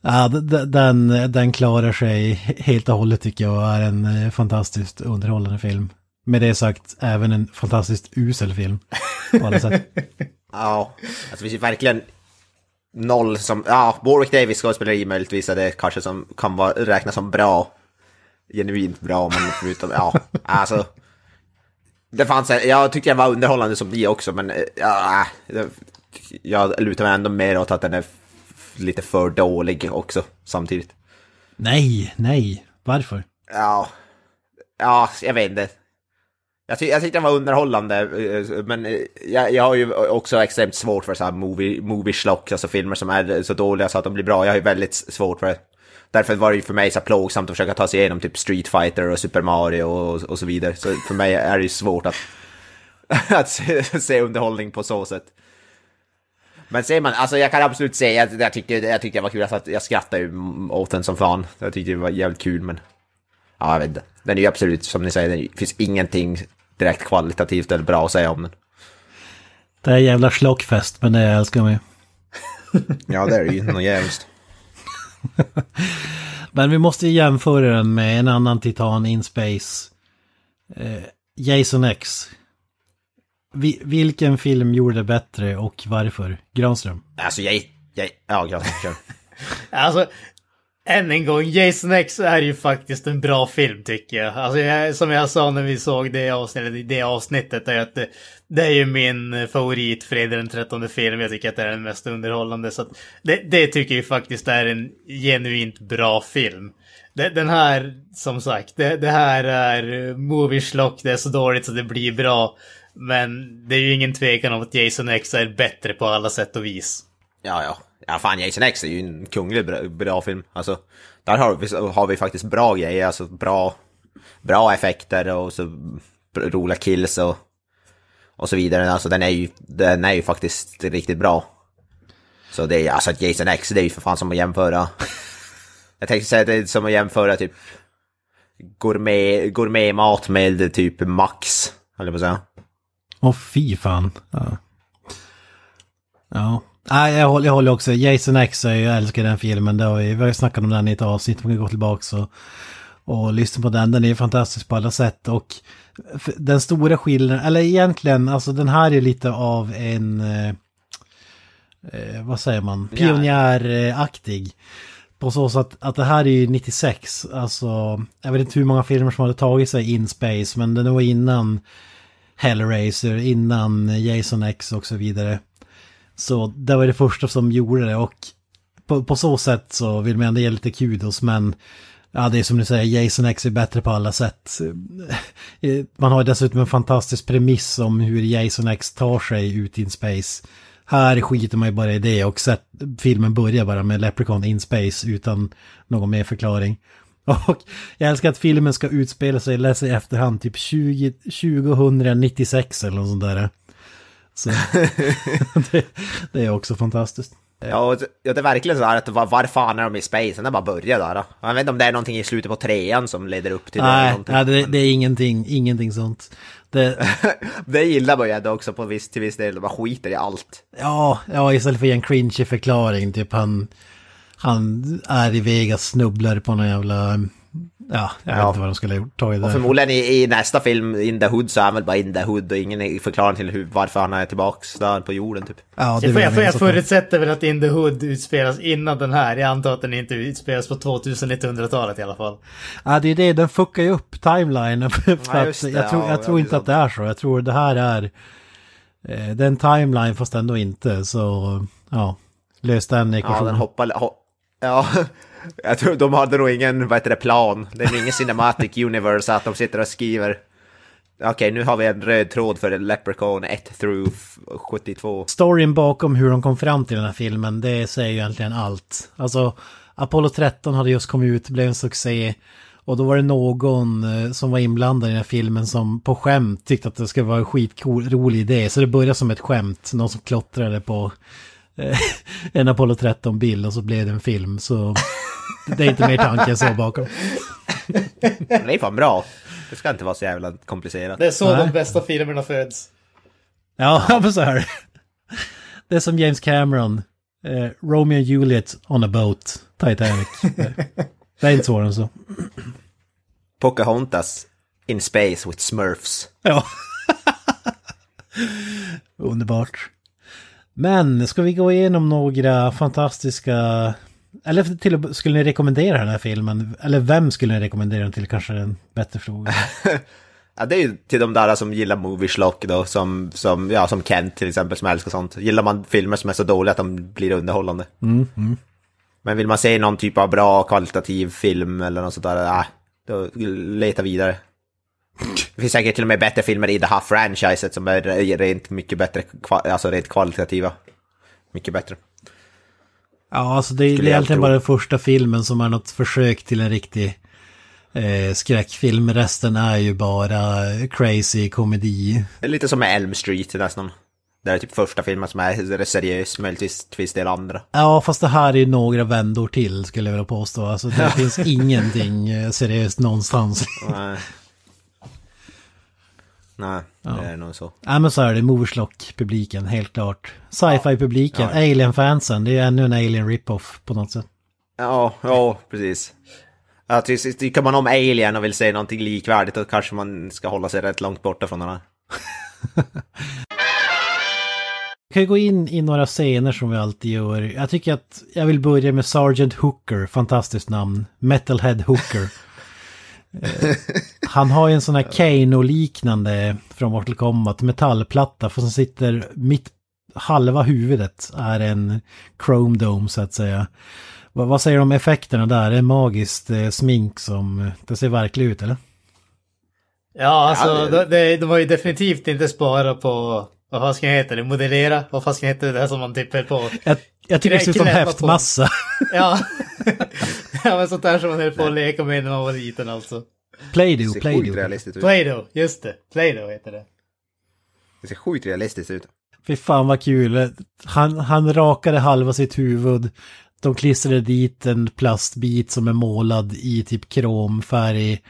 ja, den, den klarar sig helt och hållet tycker jag och är en fantastiskt underhållande film. Med det sagt, även en fantastiskt usel film. På alla sätt. Ja, alltså det finns ju verkligen noll som... Ja, Warwick Davis skådespeleri möjligtvis är det kanske som kan vara, räknas som bra. Genuint bra, men förutom... Ja, alltså... Det fanns... Jag tyckte den var underhållande som ni också, men eh, ja, jag lutar mig ändå mer åt att den är lite för dålig också samtidigt. Nej, nej. Varför? Ja, ja, jag vet inte. Jag, ty jag tyckte den var underhållande, eh, eh, men eh, jag, jag har ju också extremt svårt för så här movie, movie schlock, alltså filmer som är så dåliga så att de blir bra. Jag har ju väldigt svårt för det. Därför var det ju för mig så plågsamt att försöka ta sig igenom typ Street Fighter och Super Mario och, och så vidare. Så för mig är det ju svårt att, att se, se underhållning på så sätt. Men ser man, alltså jag kan absolut säga att jag tyckte, jag tyckte det var kul, alltså jag skrattade ju åt den som fan. Jag tyckte det var jävligt kul men... Ja, jag vet inte. Den är ju absolut, som ni säger, det finns ingenting direkt kvalitativt eller bra att säga om den. Det är jävla slockfest, men det älskar man ju. Ja, det är ju något jävligt. Men vi måste ju jämföra den med en annan Titan in Space. Eh, Jason X. Vi, vilken film gjorde det bättre och varför? Granström. Alltså jag... jag ja, kör. Alltså, än en gång, Jason X är ju faktiskt en bra film tycker jag. Alltså, jag, som jag sa när vi såg det avsnittet, det avsnittet är att det, det är ju min favorit Fredag den 13 film. Jag tycker att det är den mest underhållande. Så att det, det tycker jag faktiskt är en genuint bra film. Det, den här, som sagt, det, det här är eh, movieslock, det är så dåligt så det blir bra. Men det är ju ingen tvekan om att Jason X är bättre på alla sätt och vis. Ja, ja. Ja, fan Jason X är ju en kunglig bra, bra film. Alltså, där har vi, har vi faktiskt bra grejer, alltså bra, bra effekter och så roliga kills och, och så vidare. Alltså den är ju, den är ju faktiskt riktigt bra. Så det är alltså Jason X, det är ju för fan som att jämföra. Jag tänkte säga att det är som att jämföra typ gourmet, gourmetmat med typ Max, höll jag på att säga. Åh fy fan. Ja. ja. Nej, jag håller, jag håller också. Jason X, jag älskar den filmen. Det har vi, vi har ju snackat om den i ett avsnitt. Man kan gå tillbaka och, och lyssna på den. Den är fantastisk på alla sätt. Och den stora skillnaden, eller egentligen, alltså den här är lite av en... Eh, eh, vad säger man? Pionjäraktig. På så sätt att det här är ju 96. Alltså, jag vet inte hur många filmer som hade tagit sig in space. Men den var innan Hellraiser, innan Jason X och så vidare. Så det var det första som gjorde det och på, på så sätt så vill man ändå ge lite kudos men ja det är som du säger, Jason X är bättre på alla sätt. Eh, man har dessutom en fantastisk premiss om hur Jason X tar sig ut in space. Här skiter man ju bara i det och sett, filmen börjar bara med Leprechaun in space utan någon mer förklaring. Och jag älskar att filmen ska utspela sig, läser i efterhand, typ 20, 2096 eller något sånt där. Så det, det är också fantastiskt. Ja, och det- ja, det är verkligen så här att var, var fan är de i space? Den bara börjar där. Då. Jag vet inte om det är någonting i slutet på trean som leder upp till det. Nej, någonting. nej det, det är ingenting, ingenting sånt. Det, Det gillar man ju ändå också på viss, till viss del. Man skiter i allt. ja, ja, istället för att ge en cringy förklaring, typ han, han är i Vegas, snubblar på någon jävla, ja, jag vet Ja. inte vad de skulle ha gjort, tagit Och förmodligen i, i nästa film, In the Hood, så är han väl bara In the Hood och ingen förklaring till hur, varför han är tillbaks där på jorden typ. Ja, det Jag, jag, jag att han- förutsätter väl att In the Hood utspelas innan den här. Jag antar att den inte utspelas på 2100-talet i alla fall. Ja, det är det, den fuckar ju upp timelinen. För Ja, att det, jag tror, ja, jag ja, tror det inte att det är så. Jag tror det här är... Eh, det är en timeline fast ändå inte. Så ja, lös den Ja, ekvationen. den hoppar... Ho ja, jag tror de hade nog ingen, vad heter det, plan. Det är ingen cinematic universe att de sitter och skriver. Okej, nu har vi en röd tråd för Leprechaun 1 through f- 72. Storyn bakom hur de kom fram till den här filmen, det säger ju egentligen allt. Alltså, Apollo 13 hade just kommit ut, blev en succé. Och då var det någon eh, som var inblandad i den här filmen som på skämt tyckte att det skulle vara en skitcool, rolig idé. Så det började som ett skämt, någon som klottrade på en Apollo 13-bild och så blev det en film. Så det är inte mer tanke än så bakom. Men det är fan bra. Det ska inte vara så jävla komplicerat. Det är så Nej. de bästa filmerna föds. Ja, men så här. Det är som James Cameron. Eh, Romeo and Juliet on a boat. Titanic. det är inte svårare än så. Pocahontas in space with smurfs. Ja. Underbart. Men ska vi gå igenom några fantastiska... Eller till och skulle ni rekommendera den här filmen? Eller vem skulle ni rekommendera den till? Kanske en bättre fråga. Ja, det är ju till de där som gillar movie schlock då, som, som, ja, som Kent till exempel, som älskar sånt. Gillar man filmer som är så dåliga att de blir underhållande. Men vill man se någon typ av bra kvalitativ film eller något sånt där, äh, då leta vidare. Det finns säkert till och med bättre filmer i det här franchiset som är rent mycket bättre, alltså rent kvalitativa. Mycket bättre. Ja, alltså det, är egentligen bara den första filmen som är något försök till en riktig eh, skräckfilm. Resten är ju bara crazy komedi. Lite som med Elm Street nästan. Det är typ första filmen som är seriös, möjligtvis del andra. Ja, fast det här är ju några vändor till skulle jag vilja påstå. Alltså det finns ingenting eh, seriöst någonstans. Nej. Nej, det är nog så. Ja men så är det, Moverslock-publiken, helt klart. Sci-fi-publiken, Alien-fansen, det är ju ännu en Alien rip-off på något sätt. Ja, ja, precis. Ja, ty- tycker man om Alien och vill se någonting likvärdigt då kanske man ska hålla sig rätt långt borta från den här. Vi kan ju gå in i några scener som vi alltid gör. Jag tycker att jag vill börja med Sergeant Hooker, fantastiskt namn. Metalhead Hooker. Eh, Han har ju en sån här Kano-liknande från Mortal Kombat, metallplatta, för som sitter mitt halva huvudet är en Chrome Dome så att säga. Vad, vad säger du om effekterna där? Är det magiskt eh, smink som, eh, det ser verkligt ut eller? Ja, alltså Ja, de, det- de, de har ju definitivt inte sparat på, vad fan ska jag heta det, modellera? Vad fan ska jag heta det där som man typ på? Jag, jag tycker det ser ut som häftmassa. Ja. ja, men sånt där som man höll på att leka med när man var liten alltså. Play-Doh, Det ser sjukt Play-Doh. realistiskt ut. Play-Doh, just det. Play-Doh heter det. Det ser sjukt realistiskt ut. Fy fan vad kul. Han, han rakade halva sitt huvud. De klistrade dit en plastbit som är målad i typ kromfärg.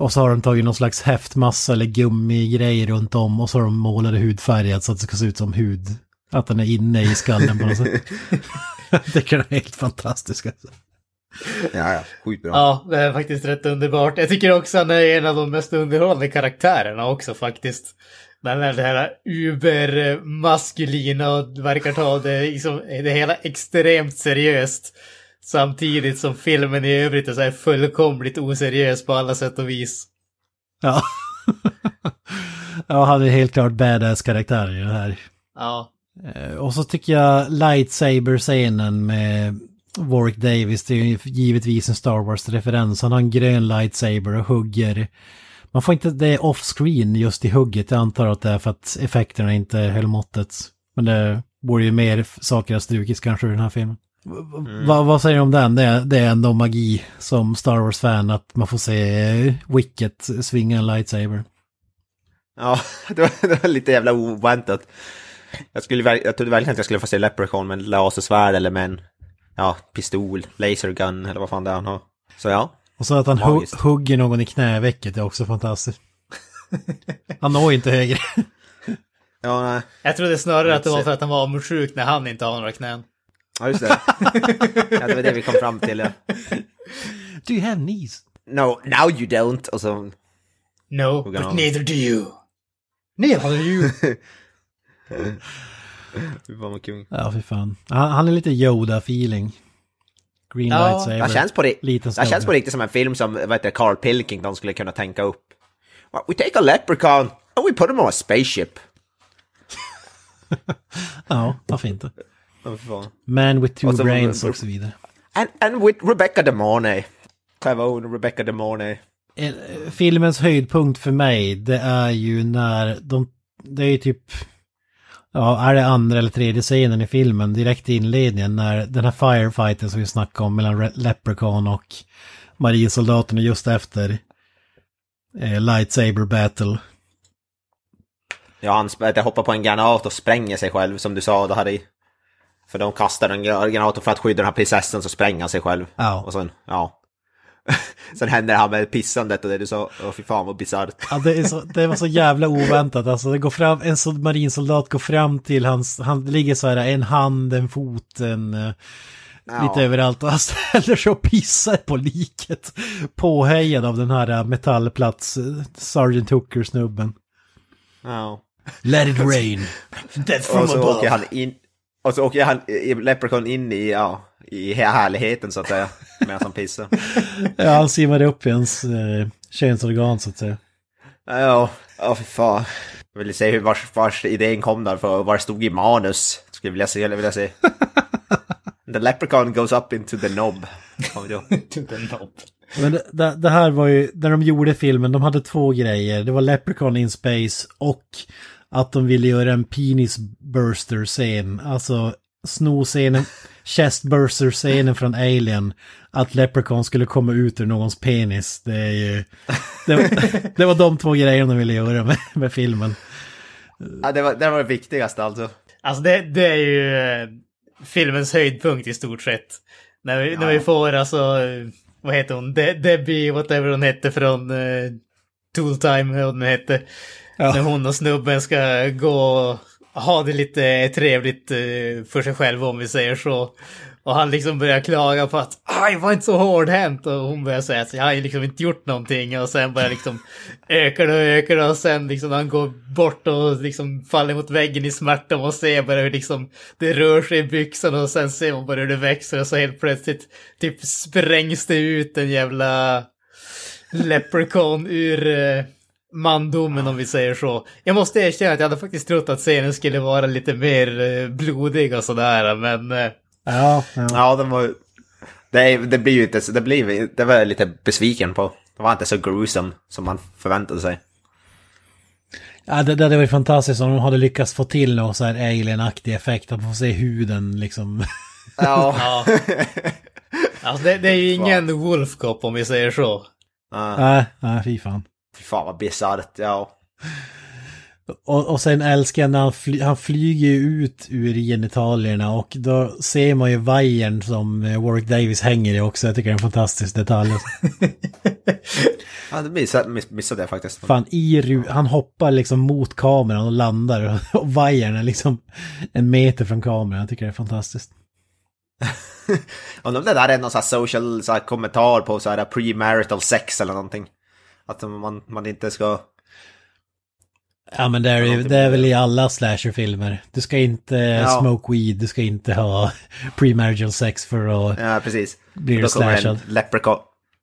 Och så har de tagit någon slags häftmassa eller gummigrej runt om och så har de målat det hudfärgat så att det ska se ut som hud. Att den är inne i skallen på något sätt. Tycker den är helt fantastisk. Alltså. Ja, ja, sjukt bra. Ja, det är faktiskt rätt underbart. Jag tycker också han är en av de mest underhållande karaktärerna också faktiskt. Den är det här ubermaskulina och verkar ta det, liksom, det hela extremt seriöst. Samtidigt som filmen i övrigt är så här fullkomligt oseriös på alla sätt och vis. Ja. ja, han är helt klart badass-karaktär i det här. Ja. Eh, Och så tycker jag lightsaber-scenen med Warwick Davis, det är ju givetvis en Star Wars-referens. Han har en grön lightsaber och hugger. Man får inte, det är off-screen just i hugget. Jag antar att det är för att effekterna inte höll måttet. Men det borde ju mer saker ha strukits kanske i den här filmen. V- Vad, vad säger du om den? Det är, det är ändå magi som Star Wars-fan att man får se Wicket svinga en lightsaber. Ja, det var, det var lite jävla oväntat. Jag, skulle, jag trodde verkligen att jag skulle få se Leprechaun med lasersvärd eller med en ja, pistol, lasergun eller vad fan det är han har. Så ja. Och så att han hu- hugger någon i knävecket är också fantastiskt. Han når inte högre. Ja, nej. Jag trodde snarare att det var för att han var avundsjuk när han inte har några knän. Ja, just det. ja, det var det vi kom fram till. Ja. Do you have knees? No, now you don't. Och så... No, but han. neither do you. Neither do you. Fy fan vad kung. Ja, fy fan. Han, han är lite Yoda-feeling. Green Ja, lightsaber. Det känns på, det, Liten det känns på riktigt som en film som vad heter, Carl Pilkington skulle kunna tänka upp. We take a leprechaun and we put him on a spaceship. Ja, varför inte? Man with two Och brains och så vidare. And, and with Rebecca De Mornay. Own Rebecca De Mornay. Eh, Filmens höjdpunkt för mig, det är ju när de... Det är ju typ... Ja, är det andra eller tredje scenen i filmen, direkt i inledningen, när den här firefighten som vi snackade om mellan Re- Leprechaun och marinsoldaterna just efter eh, Lightsaber Battle. Ja, han hoppar på en granat och spränger sig själv som du sa. Det hade. För de kastar en gra- granat och för att skydda den här prinsessan så spränger han sig själv. Ja. Och sen, ja. sen händer det här med pissandet och det du sa. Åh fy fan vad bisarrt. Ja, det, så, det var så jävla oväntat. Alltså, det går fram, en sol- marinsoldat går fram till hans, han ligger så här en hand, en fot, en, eh, Ja. lite överallt. Och han ställer sig och pissar på liket. Påhejad av den här eh, metallplats, eh, Sergeant Hooker-snubben. Ja. Let it rain. Death from Och så above. åker han in. Och så åker han i Leprechaun in i, ja, i härligheten så att säga. Medan han pissar. Ja, han simmar upp i hans eh, könsorgan så att säga. Ja, ja fy fan. Jag vill se hur vars, vars idén kom där för vad det stod i manus. Skulle vilja se, eller vilja se. The leprechaun goes up into the knob. Kom då. To the knob. Men det, det, det här var ju, när de gjorde filmen, de hade två grejer. Det var Leprechaun in Space och att de ville göra en penis burster-scen. Alltså sno-scenen, chest burster-scenen från Alien. Att Leprechaun skulle komma ut ur någons penis. Det är ju... Det, det var de två grejerna de ville göra med, med filmen. Ja, det var det, var det viktigaste alltså. Alltså det, det är ju eh, filmens höjdpunkt i stort sett. När vi, när vi får alltså, eh, vad heter hon, De Debbie, whatever hon hette från uh, Tooltime, vad hon hette. Ja. När hon och snubben ska gå och ha det lite trevligt eh, för sig själv om vi säger så. Och han liksom börjar klaga på att aj, var inte så hårdhänt. Och hon börjar säga att jag har ju liksom inte gjort någonting. Och sen börjar liksom öka det och öka det. Och sen liksom han går bort och liksom faller mot väggen i smärta. Och ser bara hur liksom det rör sig i byxorna. Och sen ser man bara hur det växer. Och så helt plötsligt typ sprängs det ut en jävla leprechaun ur eh, mandomen om vi säger så. Jag måste erkänna att jag hade faktiskt trott att scenen skulle vara lite mer eh, blodig och sådär. Men eh, Ja, ja. Ja, de var... Det, det blir ju inte så... Det, blir, det var jag lite besviken på. Det var inte så gruesome som man förväntade sig. ja det, det hade varit fantastiskt om de hade lyckats få till någon så här alien-aktig effekt. Att få se huden liksom. Ja. ja. Alltså det, det är ju ingen Wolfcop om vi säger så. Nej, nej, fy fan. Fy fan vad bisarrt, ja. Och, och sen älskar jag när han, fly, han flyger ut ur genitalierna och då ser man ju vajern som eh, Warwick Davis hänger i också. Jag tycker det är en fantastisk detalj. Ja, det missade, miss, missade jag faktiskt. Fan, i ru- han hoppar liksom mot kameran och landar och, och vajern är liksom en meter från kameran. Jag tycker det är fantastiskt. Undrar om det där är någon sån här social så här, kommentar på så här premarital sex eller någonting. Att man, man inte ska... Ja men det är, ju- det är väl i alla slasherfilmer. Du ska inte Ja. smoke weed, du ska inte ha premarital sex för att Ja, precis. bli Då kommer slashad. en leprechaun.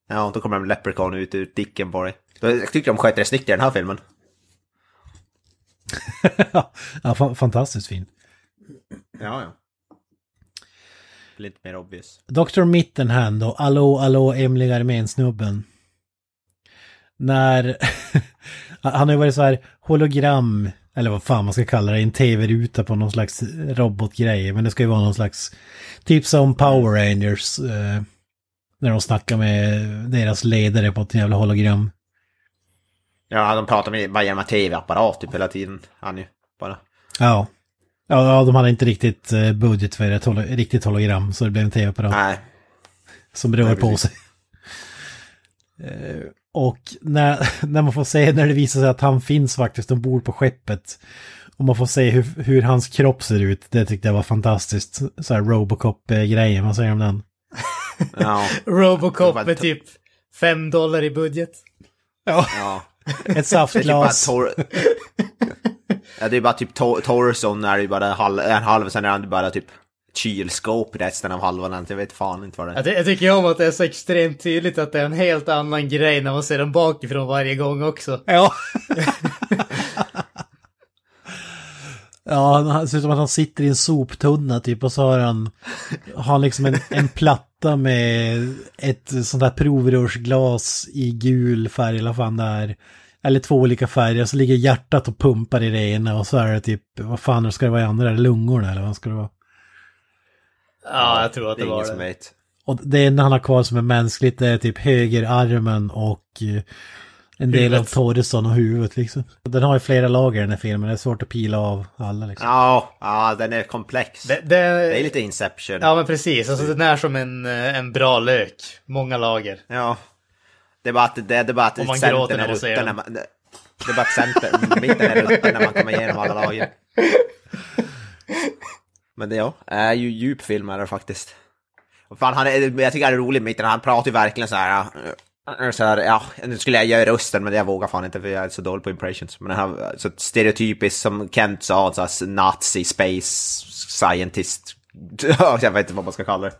Ja, då kommer en leprechaun ut ur dicken på dig. Jag tycker de sköter det snyggt i den här filmen. ja, fa- fantastiskt fin. Ja, ja. Blir inte mer obvious. Dr. Mittenhand och Allå, allå, Emily Armén-snubben. När... han har ju varit så här hologram, eller vad fan man ska kalla det, en tv-ruta på någon slags robotgrej. Men det ska ju vara någon slags, typ som Power Rangers. Eh, när de snackar med deras ledare på ett jävla hologram. Ja, de pratar med bara genom en tv-apparat typ hela tiden. Han ju bara. Ja. Ja, de hade inte riktigt eh, budget för ett holo riktigt hologram, så det blev en tv-apparat. Nej. Som rör på sig. Och när, när man får se, när det visar sig att han finns faktiskt ombord på skeppet. Och man får se hur, hur hans kropp ser ut. Det tyckte jag var fantastiskt. Så här Robocop-grejen, vad säger du om den? Ja. Robocop med typ 5 dollar i budget. Ja. ja. Ett Det typ saftglas. ja, det är bara typ to- torson är ju bara halv, en halv, sen är han bara typ kylskåp resten av halvan. Jag vet fan inte vad det är. Jag, ty- jag tycker om att det är så extremt tydligt att det är en helt annan grej när man ser den bakifrån varje gång också. Ja. Ja, han ser ut som att han sitter i en soptunna typ och så har han, har han liksom en, en platta med ett sånt där provrörsglas i gul färg eller vad fan det är. Eller två olika färger, så ligger hjärtat och pumpar i det ena och så är det typ, vad fan ska det vara i andra? Det lungorna eller vad ska det vara? Ja, jag tror att Det det, var det. som vet. Och det enda han har kvar som är mänskligt det är typ högerarmen och eh, en del av Huvudet. torson och huvudet liksom. Den har ju flera lager den här filmen, det är svårt att pila av alla liksom. Ja, ja, den är komplex. Det, det, Det är lite Inception. Ja, men precis. Alltså den är som en, eh, en bra lök. Många lager. Ja. Det är bara att det, det är bara att man centern gråter är när man ser rutten. den. när man- Det det är bara att centern, mitten är rutten när man kommer igenom alla lager. Men det ja, är ju djup film är det faktiskt. Och fan, han är, jag tycker han är rolig mitten, han pratar ju verkligen så här. Så här, ja, nu skulle jag göra rösten men jag vågar fan inte för jag är så dålig på impressions. Men han har så stereotypiskt som Kent sa, så här, nazi, space, scientist. jag vet inte vad man ska kalla det.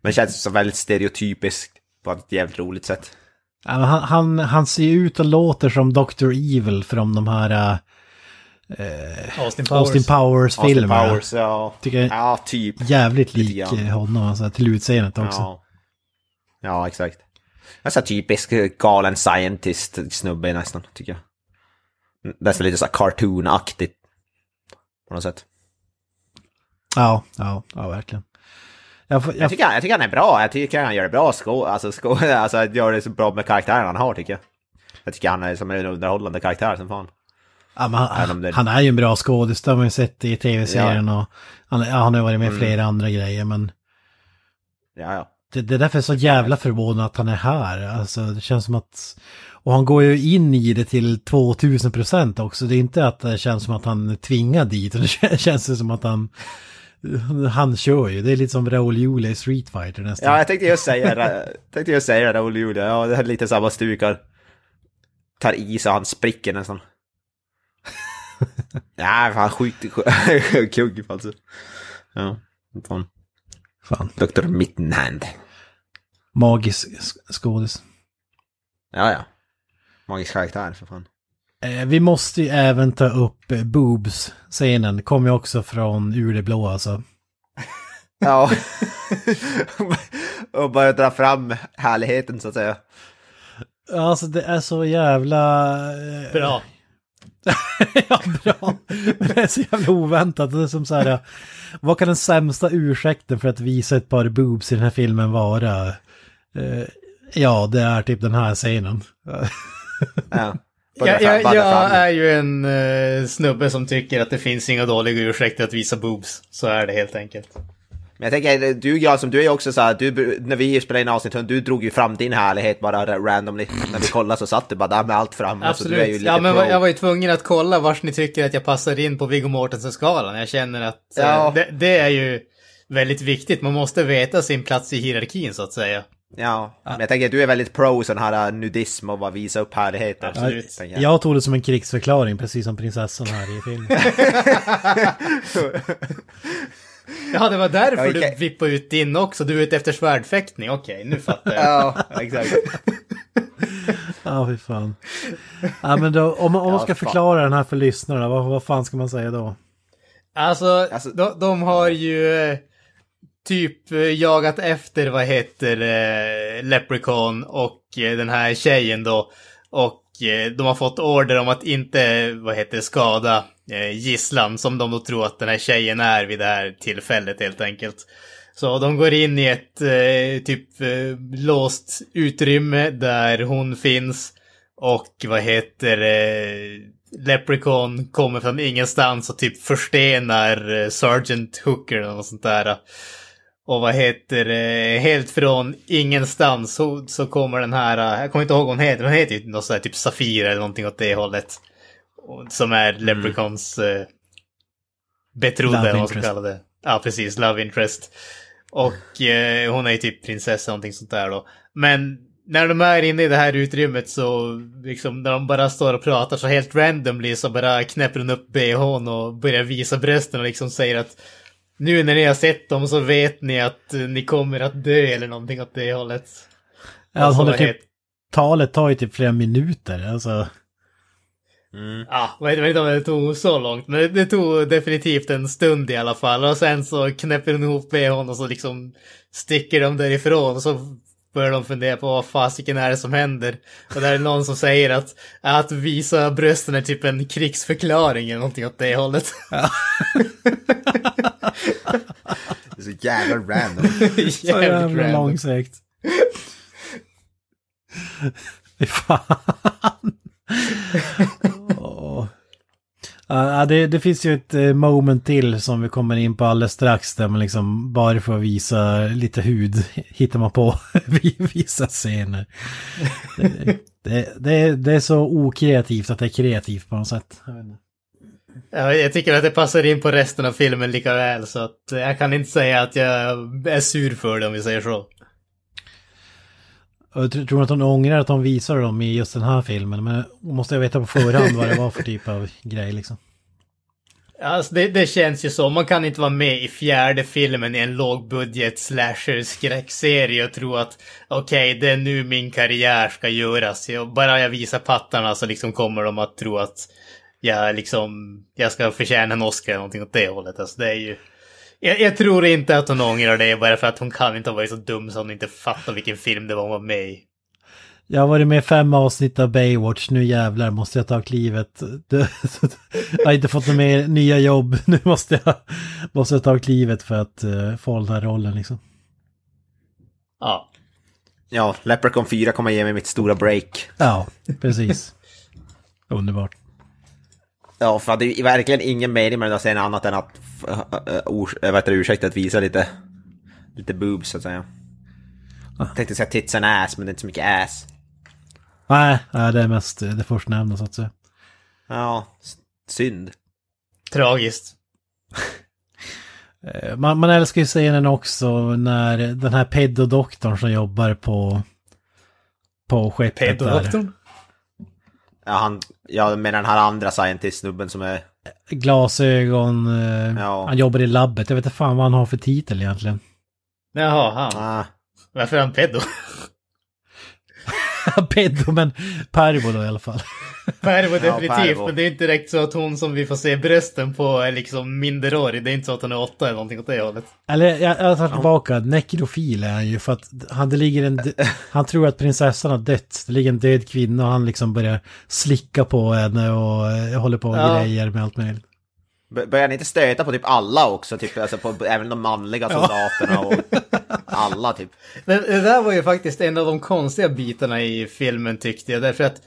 Men det känns som väldigt stereotypiskt på ett jävligt roligt sätt. Han, han, han ser ju ut och låter som Dr. Evil från de här äh, eh, Austin Powers. Austin Powers-filmerna. Austin Powers, ja. Tycker jag- ja, typ. Jävligt lik grann. eh, honom alltså, till utseendet också. Ja. ja, exakt. Det är så här typisk eh, galen scientist-snubbe nästan, tycker jag. Nästan lite så här cartoon-aktigt. På något sätt. Ja, ja, ja verkligen. Jag, får- Jag jag, tycker, han- jag tycker han är bra, jag tycker han gör det bra, skå, alltså, skå, alltså gör det så bra med karaktären han har tycker jag. Jag tycker han är som en underhållande karaktär som fan. Ja, han, det- han är ju en bra skådis, det har man ju sett i tv-serien och han, ja, han har varit med i Mm. flera andra grejer men Ja, ja. det, det är därför jag är så jävla förvånad att han är här. Alltså det känns som att... Och han går ju in i det till 2000 procent också. Det är inte att det känns som att han är tvingad dit. Det känns som att han... Han kör ju. Det är lite som Raoul Julia i Street Fighter nästan. Ja, jag tänkte just säga tänkte just säga det, Raoul Julia. Ja, det är lite samma stukar. Tar i så han spricker nästan. Ja, fan sjukt sjukt kugg alltså. Ja, fan. Fan. Dr. Mittenhand. Magisk sk- skådis. Ja, ja. Magisk karaktär för fan. Eh, vi måste ju även ta upp eh, Boobs-scenen. Kommer ju också från ur det blå alltså. Ja. och bara dra fram härligheten så att säga. Alltså det är så jävla... eh, Bra. ja, bra. Men det är så jävla oväntat. Det är som så här, vad kan den sämsta ursäkten för att visa ett par boobs i den här filmen vara? Eh, ja, det är typ den här scenen. Ja. Bara Jag, jag, är ju en eh, snubbe som tycker att det finns inga dåliga ursäkter att visa boobs. Så är det helt enkelt. Men jag tänker, du som du är ju också så här, du, när vi spelade in avsnitt, du drog ju fram din härlighet bara randomly. När vi kollade så satt du bara där med allt framme. Absolut. Så du är ju lite ja, men pro. jag var ju tvungen att kolla vars ni tycker att jag passar in på Viggo Mortensen-skalan. Jag känner att eh, Ja. det, det är ju väldigt viktigt. Man måste veta sin plats i hierarkin så att säga. Ja, men jag tänker du är väldigt pro sån här äh, nudism och bara visa upp härligheter. Absolut. jag. Jag tog det som en krigsförklaring, precis som prinsessan här i filmen. Ja, det var därför Ja, du vippade ut din också. Du är ute efter svärdfäktning. Okej, nu fattar jag. Ja, exakt. Ja, fy fan. Ja, men då, om, om man Ja, ska fan. förklara den här för lyssnarna, vad, vad fan ska man säga då? Alltså, Alltså- de, de har ju eh, typ eh, jagat efter, vad heter eh, Leprechaun och eh, den här tjejen då. Och eh, de har fått order om att inte, vad heter skada Eh, gisslan som de då tror att den här tjejen är vid det här tillfället helt enkelt. Så de går in i ett eh, typ eh, låst utrymme där hon finns. Och vad heter eh, Leprechaun kommer från ingenstans och typ förstenar eh, Sergeant Hooker eller något sånt där. Och vad heter eh, Helt från ingenstans så, så kommer den här, eh, jag kommer inte ihåg vad hon heter, hon heter ju något sånt där typ Safira eller någonting åt det hållet. Som är Leprechauns eh, betrodde, Love eller vad man ska kalla det. Ja, precis, Love Interest. Och eh, hon är ju typ prinsessa någonting sånt där då. Men när de är inne i det här utrymmet så liksom när de bara står och pratar så helt randomly så bara knäpper hon upp bhn och börjar visa brösten och liksom säger att nu när ni har sett dem så vet ni att eh, ni kommer att dö eller någonting åt det hållet. Ja, Alltså, håller vad typ, talet tar ju typ flera minuter. Alltså, Ja, jag vet inte om det tog så långt, men det- tog definitivt en stund i alla fall. Och sen så knäpper hon ihop bhn och så liksom sticker de därifrån och så börjar de fundera på vad fasiken är det som händer. Och där är det någon som säger att, att visa brösten är typ en krigsförklaring eller någonting åt det hållet. Det är så jävla random. så jävla random. långsökt. Fy fan. Ja, det, det finns ju ett eh, moment till som vi kommer in på alldeles strax där man liksom bara för att visa lite hud hittar man på vissa scener. Det, det, det, är, det är så okreativt att det är kreativt på något sätt. Ja, jag tycker att det passar in på resten av filmen lika väl så att jag kan inte säga att jag är sur för det om vi säger så. Jag tror du att hon ångrar att hon visar dem i just den här filmen. Men hon måste jag veta på förhand vad det var för typ av grej liksom. Alltså det, det känns ju så. Man kan inte vara med i fjärde filmen i en lågbudget slasher skräckserie och tro att okej, det är nu min karriär ska göras. Jag, bara jag visar pattarna så liksom kommer de att tro att jag liksom, jag ska förtjäna en Oscar eller någonting åt det hållet. Alltså det är ju... Jag, jag tror inte att hon ångrar det bara för att hon kan inte ha varit så dum så hon inte fattar vilken film det var hon var med i. Jag har varit med i fem avsnitt av Baywatch, nu jävlar måste jag ta klivet. Jag har inte fått några mer nya jobb, nu måste jag, måste jag ta klivet för att uh, få den här rollen liksom. Ja. Ja, Leprechaun 4 kommer ge mig mitt stora break. Ja, precis. Underbart. Ja, för det är verkligen ingen mening med den här scenen annat än att, uh, uh, ors- äh, vad heter det, ursäkta, att visa lite, lite boobs så att säga. Jag tänkte säga tits and ass, men det är inte så mycket ass. Nej, nej, det är mest eh, det förstnämnda så att säga. Ja, synd. Tragiskt. Eh, Man, man älskar ju scenen också när den här pedodoktorn som jobbar på, på skeppet där. Ja, han, ja, med den här andra scientist-snubben som är... Glasögon, eh, Ja. han jobbar i labbet. Jag vet inte fan vad han har för titel egentligen. Jaha, han. Ah, Varför är han pedo? Pedo, men Pervo då i alla fall. Pervo definitivt, Pervo. men det är inte direkt så att hon som vi får se brösten på är liksom minderårig. Det är inte så att hon är åtta eller någonting åt det hållet. Eller jag, jag tar tillbaka, nekrofil är han ju för att han, det ligger en, han tror att prinsessan har dött. Det ligger en död kvinna och han liksom börjar slicka på henne och eh, håller på och Ja. grejer med allt möjligt. börjar ni inte stöta på typ alla också? Typ, alltså på även de manliga soldaterna och alla typ. Det, det där var ju faktiskt en av de konstiga bitarna i filmen tyckte jag, därför att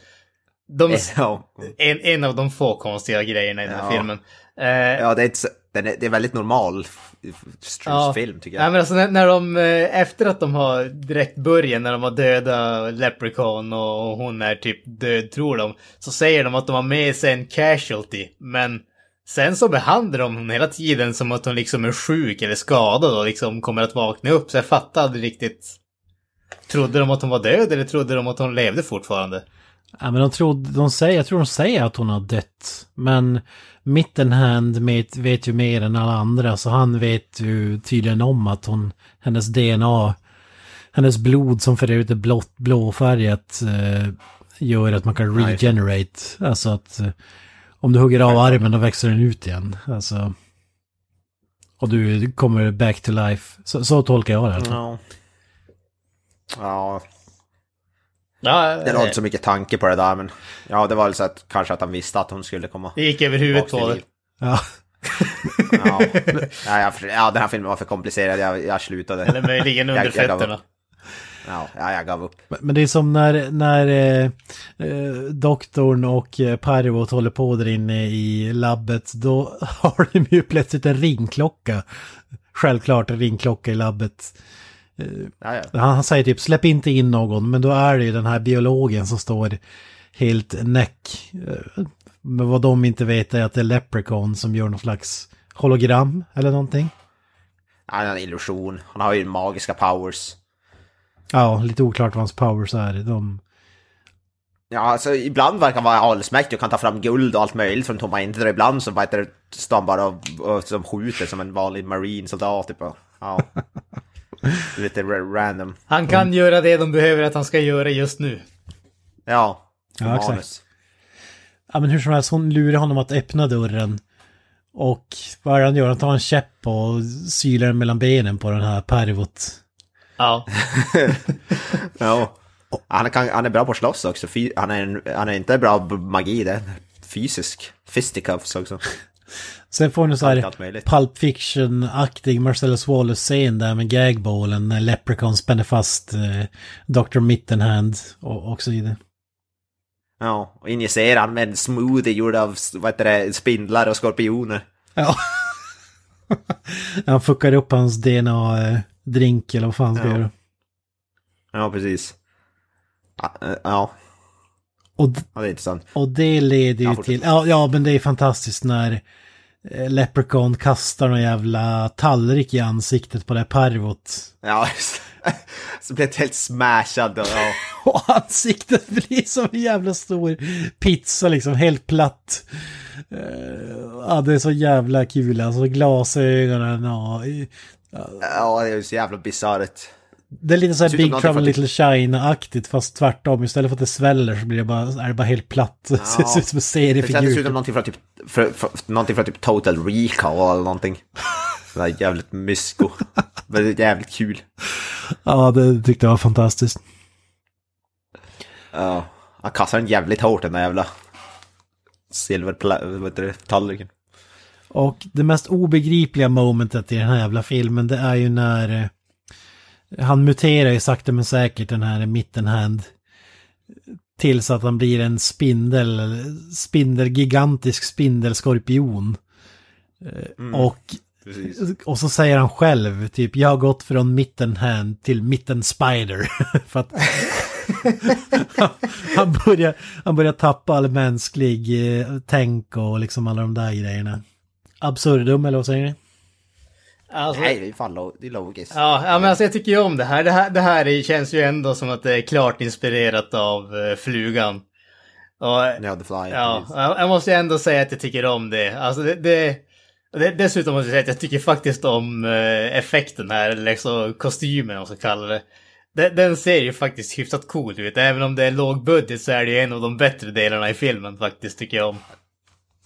de, Ja, en, en av de få konstiga grejerna i den här Ja. filmen. Eh, ja det är den är, det är väldigt normal f- film tycker Ja, jag. men alltså när, när de, eh, efter att de har direkt början, när de har döda Leprechaun och hon är typ död tror de, så säger de att de har med sig en casualty, men sen så behandlar de hon hela tiden som att hon liksom är sjuk eller skadad och liksom kommer att vakna upp, så jag fattar aldrig riktigt. Trodde de att hon var död eller trodde de att hon levde fortfarande? Ja, men de trodde, de säger, jag tror de säger att hon har dött. Men Mittenhand vet, vet ju mer än alla andra så han vet ju tydligen om att hon, hennes DNA, hennes blod som för övrigt är blått, blåfärgat eh, gör att man kan regenerate. Alltså att eh, om du hugger av armen då växer den ut igen. Alltså. Och du kommer back to life. Så, så tolkar jag det. fall. Ja. Ja, Ja, det var inte så mycket tanke på det där men ja det var väl så att kanske att han visste att hon skulle komma. Det gick över huvudet på det. Ja. Ja. ja, jag, ja, den här filmen var för komplicerad, jag, jag slutade. Eller möjligen under Jag- jag fötterna. Ja, ja, jag gav upp. Men- det är som när, när eh, eh, doktorn och eh, Parvot håller på där inne i labbet. Då har de ju plötsligt en ringklocka. Självklart en ringklocka i labbet. Ja, ja. Han, säger typ släpp inte in någon. Men då är det ju den här biologen som står helt näck. Eh, Men vad de inte vet är att det är Leprechaun som gör någon slags hologram eller någonting. Han är en illusion, han har ju magiska powers. Ja, lite oklart vad hans powers är. De... Ja, alltså ibland verkar han vara allsmäktig och kan ta fram guld och allt möjligt från tomma intet. Ibland så vad heter det, står han bara och, och som skjuter som en vanlig marine soldat typ. Ja. Lite ra- random. Han kan göra det de behöver att han ska göra just nu. Ja. Ja, exakt. Ja men hur som helst, hon lurar honom att öppna dörren. Och vad är det han gör? Han tar en käpp och sylar den mellan benen på den här Pervot. Ja. Ja. Han, kan, han är bra på att slåss också. Han, är en, han är inte bra på magi, det fysisk. Fisticuffs också. Sen får ni så här Allt. Pulp Fiction-aktig Marcellus Wallace-scen där med gagballen när Leprechaun spänner fast eh, Dr. Mittenhand och, och så vidare. Ja, och injicerar med en smoothie gjord av vad heter det, spindlar och skorpioner. Ja. han fuckar upp hans DNA-drink eller vad fan ska Ja. göra. Ja, precis. Ja, eh, Ja, Och, ja det är intressant. och det leder ju Ja, till, ja, ja men det är fantastiskt när eh, Leprechaun kastar någon jävla tallrik i ansiktet på det här Parvot. Ja. Så blir det helt smashad och ja. Och ansiktet blir som en jävla stor pizza liksom, helt platt. Eh, Ja, det är så jävla kul alltså, glasögonen och... Ja, det är så jävla bisarrt. Det är lite så här Ser ut som Big Trouble Little China-aktigt fast tvärtom. Istället för att det sväller så blir det bara, är det bara helt platt. Det ser ut som en Det känns ut seriefigur. som någonting från typ, för, för, någonting från typ Total Recall eller någonting. Sådär jävligt mysko. Är jävligt kul. Ja, det tyckte jag var fantastiskt. Ja, han kastar den jävligt hårt den där jävla silverpla- vad heter det, tallriken. Och det mest obegripliga momentet i den här jävla filmen det är ju när eh, han muterar ju sakta men säkert den här mittenhand tills att han blir en spindel, spindel, gigantisk spindelskorpion. Eh, Och, Precis. och så säger han själv typ jag har gått från mittenhand till mitten spider. För att han, börjar, han börjar tappa all mänsklig eh, tänk och liksom alla de där grejerna. Absurdum eller vad säger ni? Alltså, Nej, det är fan lo- det är logiskt. Ja, ja, men alltså jag tycker ju om det här. Det här, det här är, känns ju ändå som att det är klart inspirerat av eh, flugan. Och, Ja, The Fly. ja, jag jag måste ju ändå säga att jag tycker om det. Alltså det, det, det dessutom måste jag säga att jag tycker faktiskt om eh, effekten här, eller liksom kostymen om man ska kalla det. Den, den ser ju faktiskt hyfsat cool ut. Även om det är låg budget så är det ju en av de bättre delarna i filmen faktiskt, tycker jag om.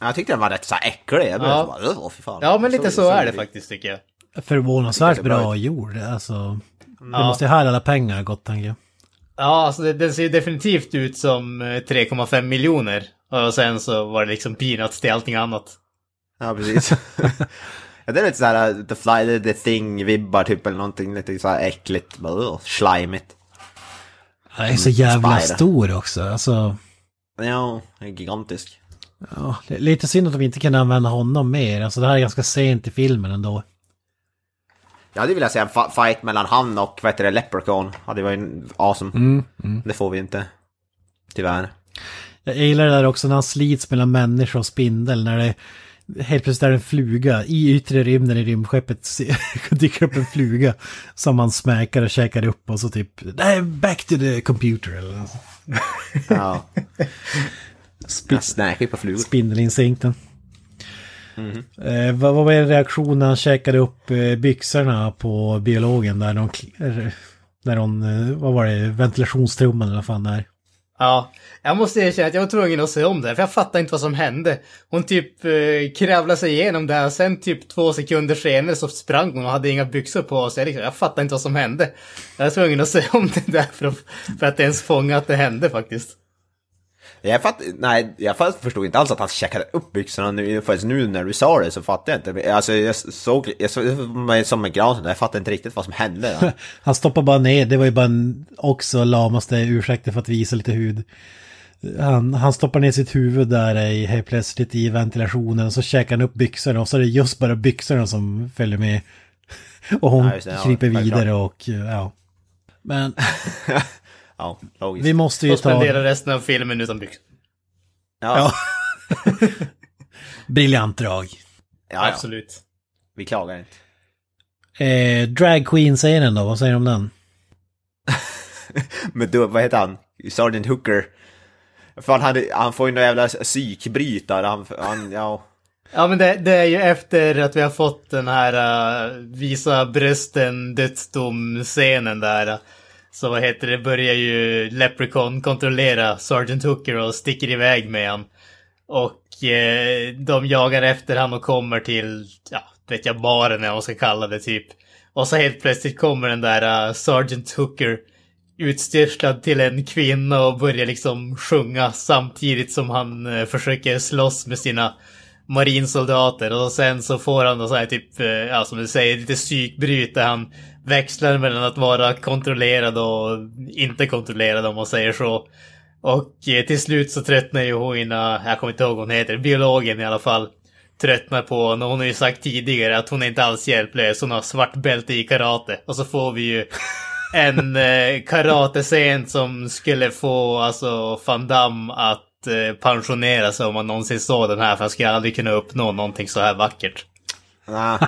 Jag tyckte den var rätt så äcklig. Jag Ja. så bara, fy fan. Ja, men lite så, är det det faktiskt, tycker jag. Förvånansvärt bra gjord. Alltså, det Ja. måste ju här alla pengar gått tänker jag. Ja, alltså det, den ser ju definitivt ut som eh, 3,5 miljoner. Och sen så var det liksom peanuts till allting annat. Ja, precis. ja, det är lite såhär uh, The Fly, The Thing-vibbar typ eller någonting lite såhär äckligt. Bara, uh, slimigt. Den är så jävla Spider. stor också. Alltså, Ja, är gigantisk. Ja, det är lite synd att de inte kan använda honom mer. Alltså det här är ganska sent i filmen ändå. Jag hade velat se en fight mellan han och vad heter det, Leprechaun. Hade varit en awesome. Mm, mm. Det får vi inte. Tyvärr. Jag gillar det där också när han slits mellan människa och spindel. När det helt plötsligt är en fluga. I yttre rymden i rymdskeppet dyker upp en fluga. Som man smäkar och käkar upp och så typ... Nej, back to the computer eller något. Ja. Sp- Jag snäkar ju på flugor. Spindelinstinkten. Eh, vad, vad var er reaktion när han käkade upp eh, byxorna på biologen där de... När hon, eh, vad var det, ventilationstrumman eller vad fan det är. Ja, jag måste erkänna att jag var tvungen att se om det, för jag fattade inte vad som hände. Hon typ eh, kravlade sig igenom det och sen typ två sekunder senare så sprang hon och hade inga byxor på sig. Jag, liksom, jag fattade inte vad som hände. Jag var tvungen att se om det där för att, för att ens fånga att det hände faktiskt. Jag fatt, nej, jag fatt, förstod inte alls att han checkade upp byxorna nu, förrän nu när du sa det så fattade jag inte. Alltså jag såg, jag såg mig som en gran, jag fattade inte riktigt vad som hände. Ja. Han stoppar bara ner, det var ju bara en, också lamaste ursäkten för att visa lite hud. Han, han stoppar ner sitt huvud där i, helt plötsligt i ventilationen och så käkar han upp byxorna och så är det just bara byxorna som följer med. Och hon Ja, just det, ja, kryper självklart. vidare och ja. Men ja, logiskt. vi måste ju Och ta... spendera resten av filmen utan byxor. Ja, Ja. Briljant drag. ja, ja. Absolut. Vi klagar inte. Eh, drag Queen-scenen då, vad säger du om den? Men då, vad heter han? Sergeant Hooker. Fan, han, han får ju någon jävla psykbrytare. Han, han, ja. Ja men det, det är ju efter att vi har fått den här uh, visa brösten dödsdom-scenen där så vad heter det, börjar ju Leprechaun kontrollera Sergeant Hooker och sticker iväg med han. Och eh, de jagar efter han och kommer till, ja, vet jag, baren eller vad man ska kalla det typ. Och så helt plötsligt kommer den där uh, Sergeant Hooker utstyrslad till en kvinna och börjar liksom sjunga samtidigt som han uh, försöker slåss med sina marinsoldater och sen så får han då så här typ, eh, ja som du säger, lite psykbryt där han växlar mellan att vara kontrollerad och inte kontrollerad om man säger så. Och eh, till slut så tröttnar ju hon, eh, jag kommer inte ihåg vad hon heter, biologen i alla fall. Tröttnar på honom. Hon har ju sagt tidigare att hon är inte alls hjälplös, hon har svart bälte i karate. Och så får vi ju en eh, karatescen som skulle få alltså Van Damme att eh, pensionera sig om man någonsin såg den här. För han skulle aldrig kunna uppnå någonting så här vackert. Nah.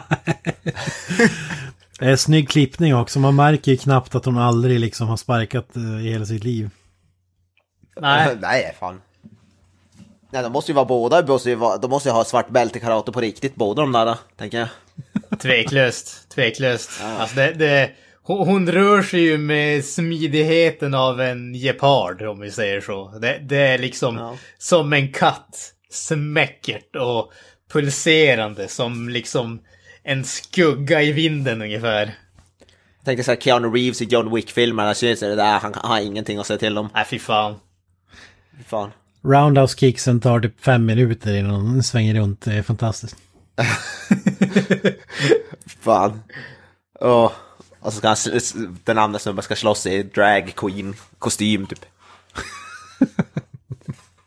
Det är snygg klippning också, man märker ju knappt att hon aldrig liksom har sparkat eh, i hela sitt liv. Nej. Nej, fan. Nej, de måste ju vara båda, de måste ju, vara, de måste ju ha svart bälte i karate på riktigt, båda de där, tänker jag. Tveklöst, tveklöst. Alltså det, det, hon, hon rör sig ju med smidigheten av en gepard om vi säger så. Det, det är liksom Ja. som en katt. Smäckert och pulserande som liksom en skugga i vinden ungefär. Jag tänkte såhär Keanu Reeves i John Wick-filmerna, syns det där, han, har ingenting att säga till om. Nej fy fan. Fy Fan. Roundhouse kicksen tar typ fem minuter innan den svänger runt, det är fantastiskt. Fan. Och, och så ska han, den andra snubben ska slåss i drag queen kostym typ.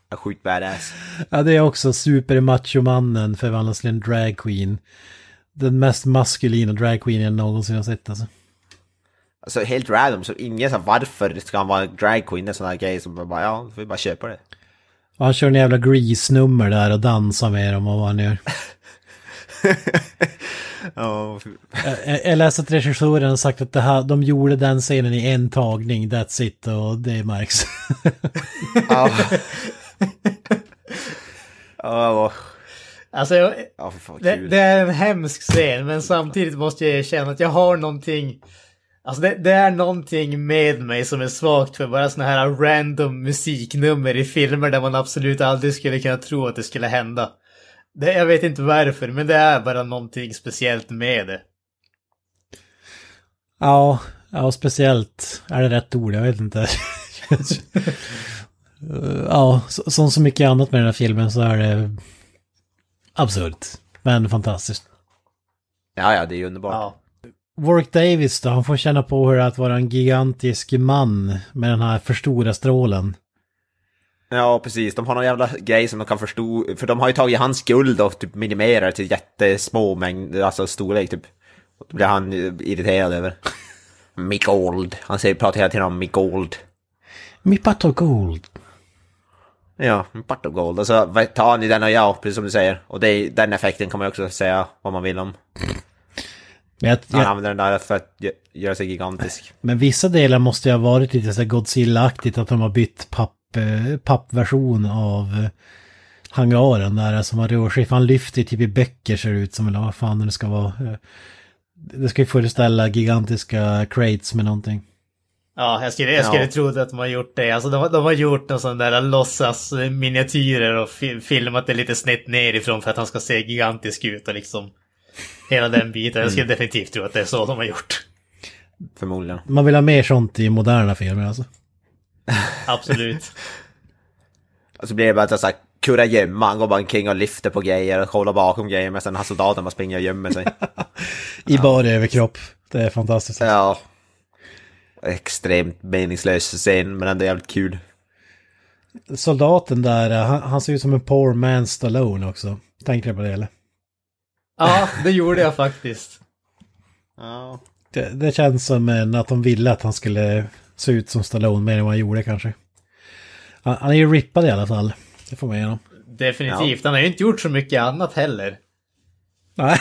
Sjukt badass. Ja, det är också supermachomannen förvandlas till en drag queen. Den mest maskulina drag queen jag någonsin har sett alltså. Alltså helt random, så ingen sa varför ska han vara drag queen, en sån här grej som bara, ja, vi bara köpa det. Och han kör en jävla Grease-nummer där och dansar med dem och vad han gör. Ja, Jag, jag läste att regissören har sagt att det här, de gjorde den scenen i en tagning, that's it, och det märks. ja. Ja, Alltså jag, ja, för fan det, kul. det är en hemsk scen men samtidigt måste jag erkänna att jag har någonting Alltså det, det är någonting med mig som är svagt för bara såna här random musiknummer i filmer där man absolut aldrig skulle kunna tro att det skulle hända. Det, jag vet inte varför, men det är bara någonting speciellt med det. ja, ja, speciellt är det rätt ord, jag vet inte. ja, så- som så mycket annat med den här filmen så är det absurt, men fantastiskt. Ja, ja, det är ju underbart. Ja. Warwick Davis då, han får känna på hur det är att vara en gigantisk man med den här för stora strålen. Ja, precis. De har någon jävla grej som de kan förstå. För de har ju tagit hans guld och typ minimerar till jättesmå mängder, alltså storlek typ. Och Då blir han irriterad över. Mick Gold. Han säger, pratar hela tiden om Mick Gold. Mi patto gold. Ja, Mick Gold. Och så vad- tar han i den och ja, precis som du säger. Och det, den effekten kan man också säga vad man vill om. Men, jag, Han jag, använder den där för att gö- göra sig gigantisk. men vissa delar måste ju ha varit lite så Godzilla-aktigt att de har bytt papp, eh, pappversion av eh, hangaren där som har rör sig. Han lyfter typ i böcker ser det ut som, eller vad fan det ska vara. Eh, Det ska ju föreställa gigantiska crates med någonting. Ja, jag skulle, jag skulle Ja. tro att de har gjort det. Alltså de, har- de har gjort någon sån där låtsas eh, miniatyrer och fi, filmat det lite snett nerifrån för att han ska se gigantisk ut och liksom hela den biten. Jag skulle definitivt tro att det är så de har gjort. Förmodligen. Man vill ha mer sånt i moderna filmer alltså. Absolut. Och så blir det bara att så här, kurragömma, han går bara omkring och lyfter på grejer och kollar bakom grejer medan den här soldaten bara springer och gömmer sig. I bara överkropp. Det är fantastiskt. ja. Extremt meningslös scen, men ändå jävligt kul. Soldaten där, eh, han, han ser ut som en poor man Stallone också. Tänkte du på det eller? Ja, det gjorde jag faktiskt. Ja. Det, det känns som att de ville att han skulle se ut som Stallone mer än vad han gjorde kanske. Han, han är ju rippad i alla fall. Det får man igenom. Definitivt. Han har ju inte gjort så mycket annat heller. Nej,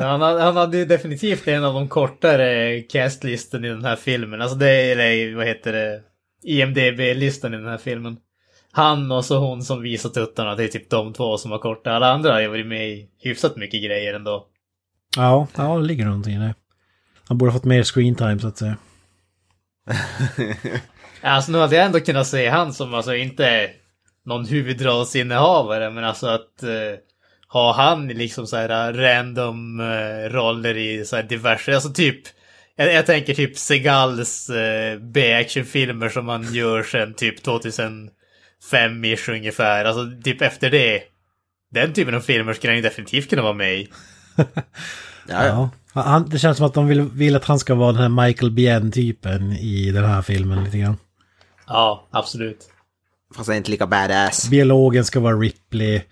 Han, ha- han hade ju definitivt en av de kortare castlisten i den här filmen. Alltså det är, vad heter det, IMDB-listan i den här filmen. Han och så hon som visar tuttarna, det är typ de två som har korta. Alla andra har ju varit med i hyfsat mycket grejer ändå. ja, ja, det ligger någonting i det. Han borde ha fått mer screen time så att säga. Alltså nu hade jag ändå kunnat se han som alltså inte någon huvudrollsinnehavare, men alltså att eh, ha han i liksom så här random eh, roller i så här diverse, alltså typ jag, jag tänker typ Segals eh, B-actionfilmer som man gör sedan typ 2005-ish ungefär, alltså typ efter det. Den typen av filmer skulle han ju definitivt kunna vara med i. Ja, ja. Ja. Han, det känns som att de vill, vill att han ska vara den här Michael Biehn-typen i den här filmen lite grann. Ja, absolut. Fast han är inte lika badass. Biologen ska vara Ripley.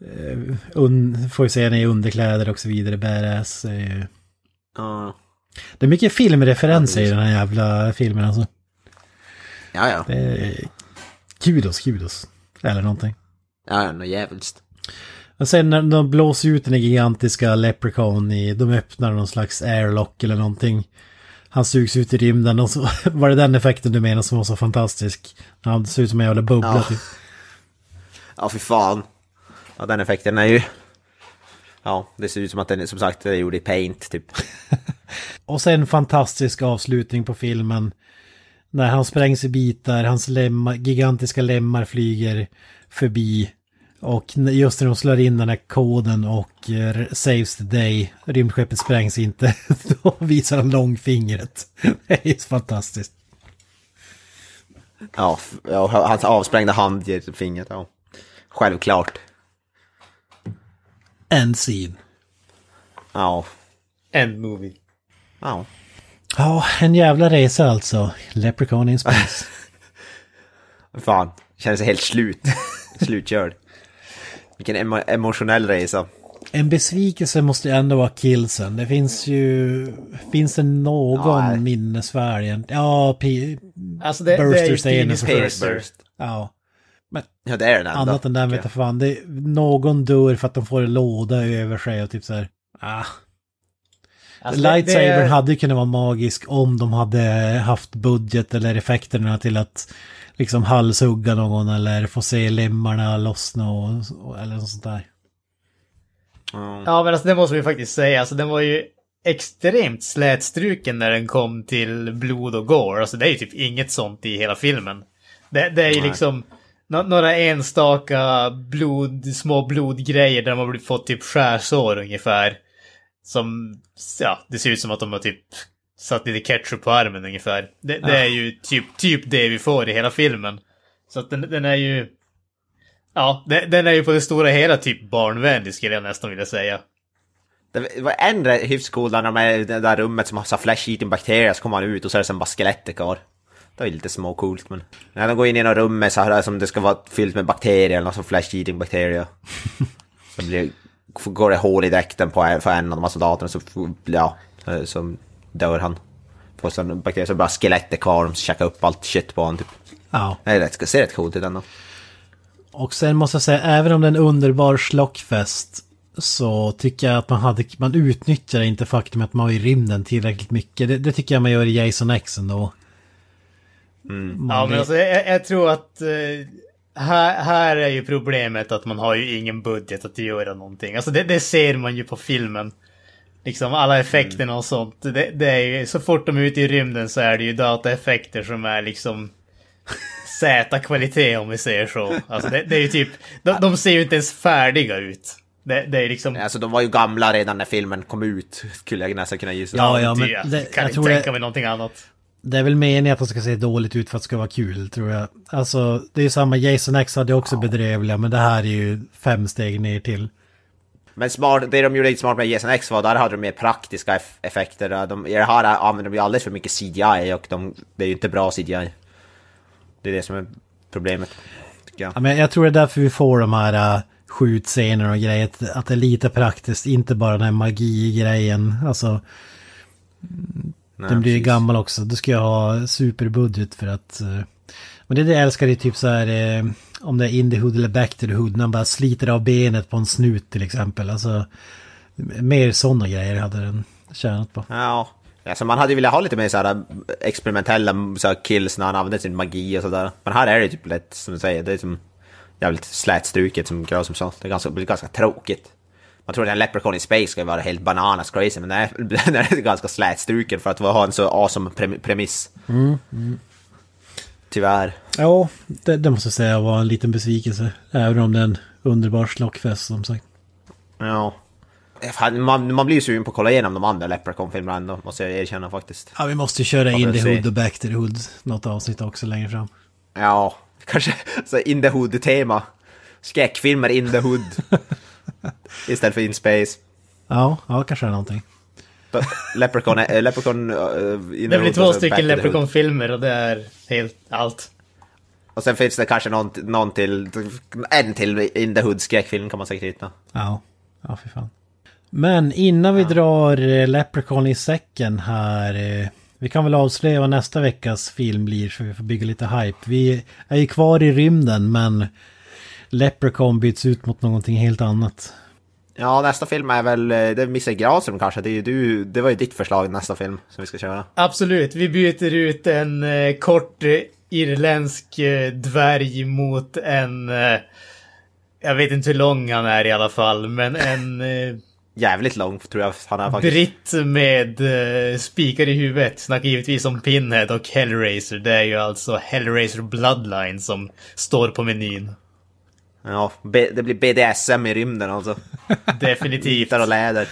Eh, Un, får ju se henne i underkläder och så vidare. Badass. Eh. Ja, Det är mycket filmreferenser i den här jävla filmen alltså. ja. ja. Det är kudos, kudos. Eller någonting. Ja, ja, något jävligt. Och sen när de blåser ut den gigantiska Leprechaun i, de öppnar någon slags airlock eller någonting. Han sugs ut i rymden och så var det den effekten du menar som var så fantastisk. Han ser ut som en jävla bubbla Ja. typ. Ja, fy fan. Ja, den effekten är ju... Ja, det ser ut som att den som sagt, är gjord i paint, typ. Och sen fantastisk avslutning på filmen. När han sprängs i bitar, hans lemmar, gigantiska lemmar flyger förbi. Och just när de slår in den här koden och eh, saves the day, rymdskeppet sprängs inte, då visar han långfingret. Det är fantastiskt. Ja, hans avsprängda hand ger fingret, ja. Självklart. End scene. Ja. End movie. Ja. Ja, en jävla resa alltså. Leprechaun in space. Fan, känner sig helt slut. Slutkörd. Vilken emo emotionell resa. En besvikelse måste ju ändå vara killsen. Det finns ju... Finns det någon Ja, minnesvärd? Ja, P- Alltså det, det är ju. Burst. Ja. Ja, det är den enda. annat än den vet jag fan. Det, någon dör för att de får en låda över sig och typ så här. Ah. Alltså Lightsabern det- hade ju kunnat vara magisk om de hade haft budget eller effekterna till att liksom halshugga någon eller få se lemmarna lossna och, och, eller något sånt där. Ja. Ja, men alltså det måste vi faktiskt säga. Alltså den var ju extremt slätstruken när den kom till blod och gore. Alltså det är ju typ inget sånt i hela filmen. Det, det är ju Nej. liksom nå- några enstaka blod, små blodgrejer där de har fått typ skärsår ungefär. Som, ja, det ser ut som att de har typ satt lite ketchup på armen ungefär. Det, det är ju typ, typ det vi får i hela filmen. Så att den, den är ju... Ja, den, den är ju på det stora hela typ barnvänlig skulle jag nästan vilja säga. Det var en hyfsat cool när de är i det där rummet som har flesh eating bakterier så kommer han ut och så är det sen bara skelettet kvar. Det är lite småcoolt men... När de går in i något rum med så här som det ska vara fyllt med bakterier, eller något som flash eating bakterier. så blir, går det hål i dräkten på en, för en av de här soldaterna så, ja, så dör han. På sån bakterier så bara skelettet kvar, de käkar upp allt shit på honom typ. Ja. Det är rätt, ser rätt coolt ut ändå. Och sen måste jag säga, även om det är en underbar slockfest så tycker jag att man, hade, man utnyttjar inte faktum att man var i rymden tillräckligt mycket. Det, det tycker jag man gör i Jason X ändå. Mm. Ja, men alltså, jag, jag tror att eh, här, här är ju problemet att man har ju ingen budget att göra någonting. Alltså det, det ser man ju på filmen. Liksom alla effekterna och sånt. Det, det är ju, så fort de är ute i rymden så är det ju dataeffekter som är liksom Z-kvalitet om vi säger så. Alltså det, det är ju typ, de, de ser ju inte ens färdiga ut. Det, det är liksom... Alltså de var ju gamla redan när filmen kom ut, skulle jag nästan kunna gissa. Ja, ja, men det, det- kan jag inte tänka det- mig någonting annat. Det är väl meningen att de ska se dåligt ut för att det ska vara kul, tror jag. Alltså, det är ju samma, Jason X hade också bedrövliga, men det här är ju fem steg ner till. Men smart, det de gjorde smart med Jason X var, där hade de mer praktiska eff- effekter. De, I det här använder de ju alldeles för mycket CGI och de, det är ju inte bra CGI. Det är det som är problemet, jag. Ja, men jag tror det är därför vi får de här uh, skjutscener och grejer, att, att det är lite praktiskt, inte bara den här magi-grejen. Alltså, Nej, den blir precis. gammal också. Du ska ju ha superbudget för att... eh, men det är det jag älskar i typ så här, eh, om det är in the hood eller back to the hood, när man bara sliter av benet på en snut till exempel. Alltså, mer sådana grejer hade den tjänat på. Ja. Alltså man hade ju velat ha lite mer såhär experimentella så här, kills när han använder sin magi och sådär. Men här är det typ lätt, som du säger, det är som jävligt slätstruket som Grau som sa. Det är ganska, det blir ganska tråkigt. Man tror att en Leprechaun i Space ska vara helt bananas crazy, men nej, den är ganska slätstruken för att ha en så awesome prem premiss. Mm, mm. Tyvärr. Ja, det, det måste jag säga var en liten besvikelse. Även om det är en underbar slockfest som sagt. Ja. Man, man blir ju sugen på att kolla igenom de andra Leprechaun-filmerna ändå, måste jag erkänna faktiskt. Ja, vi måste köra in the hood och back to the hood. Något avsnitt också längre fram. Ja, kanske så in the hood-tema. Skräckfilmer in the hood. Istället för in space. Ja, ja kanske är någonting. Leprechaun, äh, Leprechaun uh, Det blir två stycken. Leprechaun-filmer och det är helt allt. Och sen finns det kanske någon, någon till, en till in the hood skräckfilm kan man säkert hitta. Ja, ja för fan. Men innan vi drar eh, Leprechaun i säcken här. eh, Vi kan väl avslöja vad nästa veckas film blir så vi får bygga lite hype. Vi är ju kvar i rymden men Leprechaun byts ut mot någonting helt annat. Ja, nästa film är väl, eh, det är Mr. Granström kanske, det, är ju du, det var ju ditt förslag nästa film som vi ska köra. Absolut, vi byter ut en eh, kort eh, irländsk eh, dvärg mot en... Eh, jag vet inte hur lång han är i alla fall, men en eh, Jävligt lång tror jag han är faktiskt. britt med eh, spikar i huvudet. Snackar givetvis om Pinhead och Hellraiser. Det är ju alltså Hellraiser Bloodline som står på menyn. Ja, det blir BDSM i rymden alltså. Definitivt. Nitar och läder.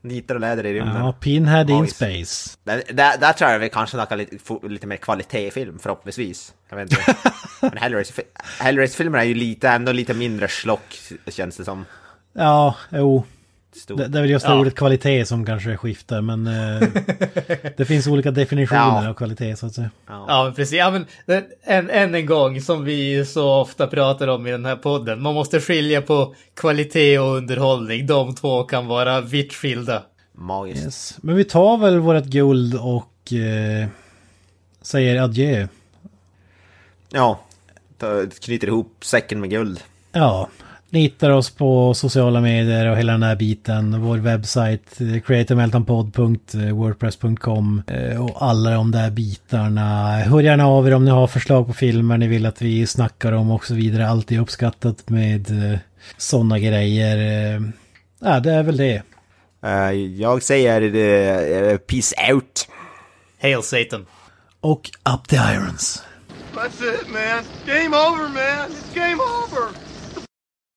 Nitar och läder i rymden. Ja, Pinhead in space. Där, där, där tror jag vi kanske snackar lite, få lite mer kvalitetsfilm förhoppningsvis. Jag vet inte. Men Hellraiser-filmer är ju lite, ändå lite mindre slock känns det som. Ja, jo. Stor. Det, det är väl just det Ja. ordet kvalitet som kanske skiftar men eh, det finns olika definitioner Ja. av kvalitet så att säga. Ja, men precis. Ja, men, än, än en gång, som vi så ofta pratar om i den här podden. Man måste skilja på kvalitet och underhållning. De två kan vara vitt skilda. Magiskt. Yes. Men vi tar väl vårt guld och eh, säger adjö. Ja, knyter ihop säcken med guld. Ja, ni hittar oss på sociala medier och hela den här biten. Vår webbsajt eh, creativemeltdownpod.wordpress.com eh, och alla de där bitarna. Hör gärna av er om ni har förslag på filmer ni vill att vi snackar om och så vidare. Allt är uppskattat med sådana grejer. Eh, Ja, det är väl det. Eh, jag säger eh, peace out. Hail Satan. Och up the irons. That's it, man. Game over, man. It's game over.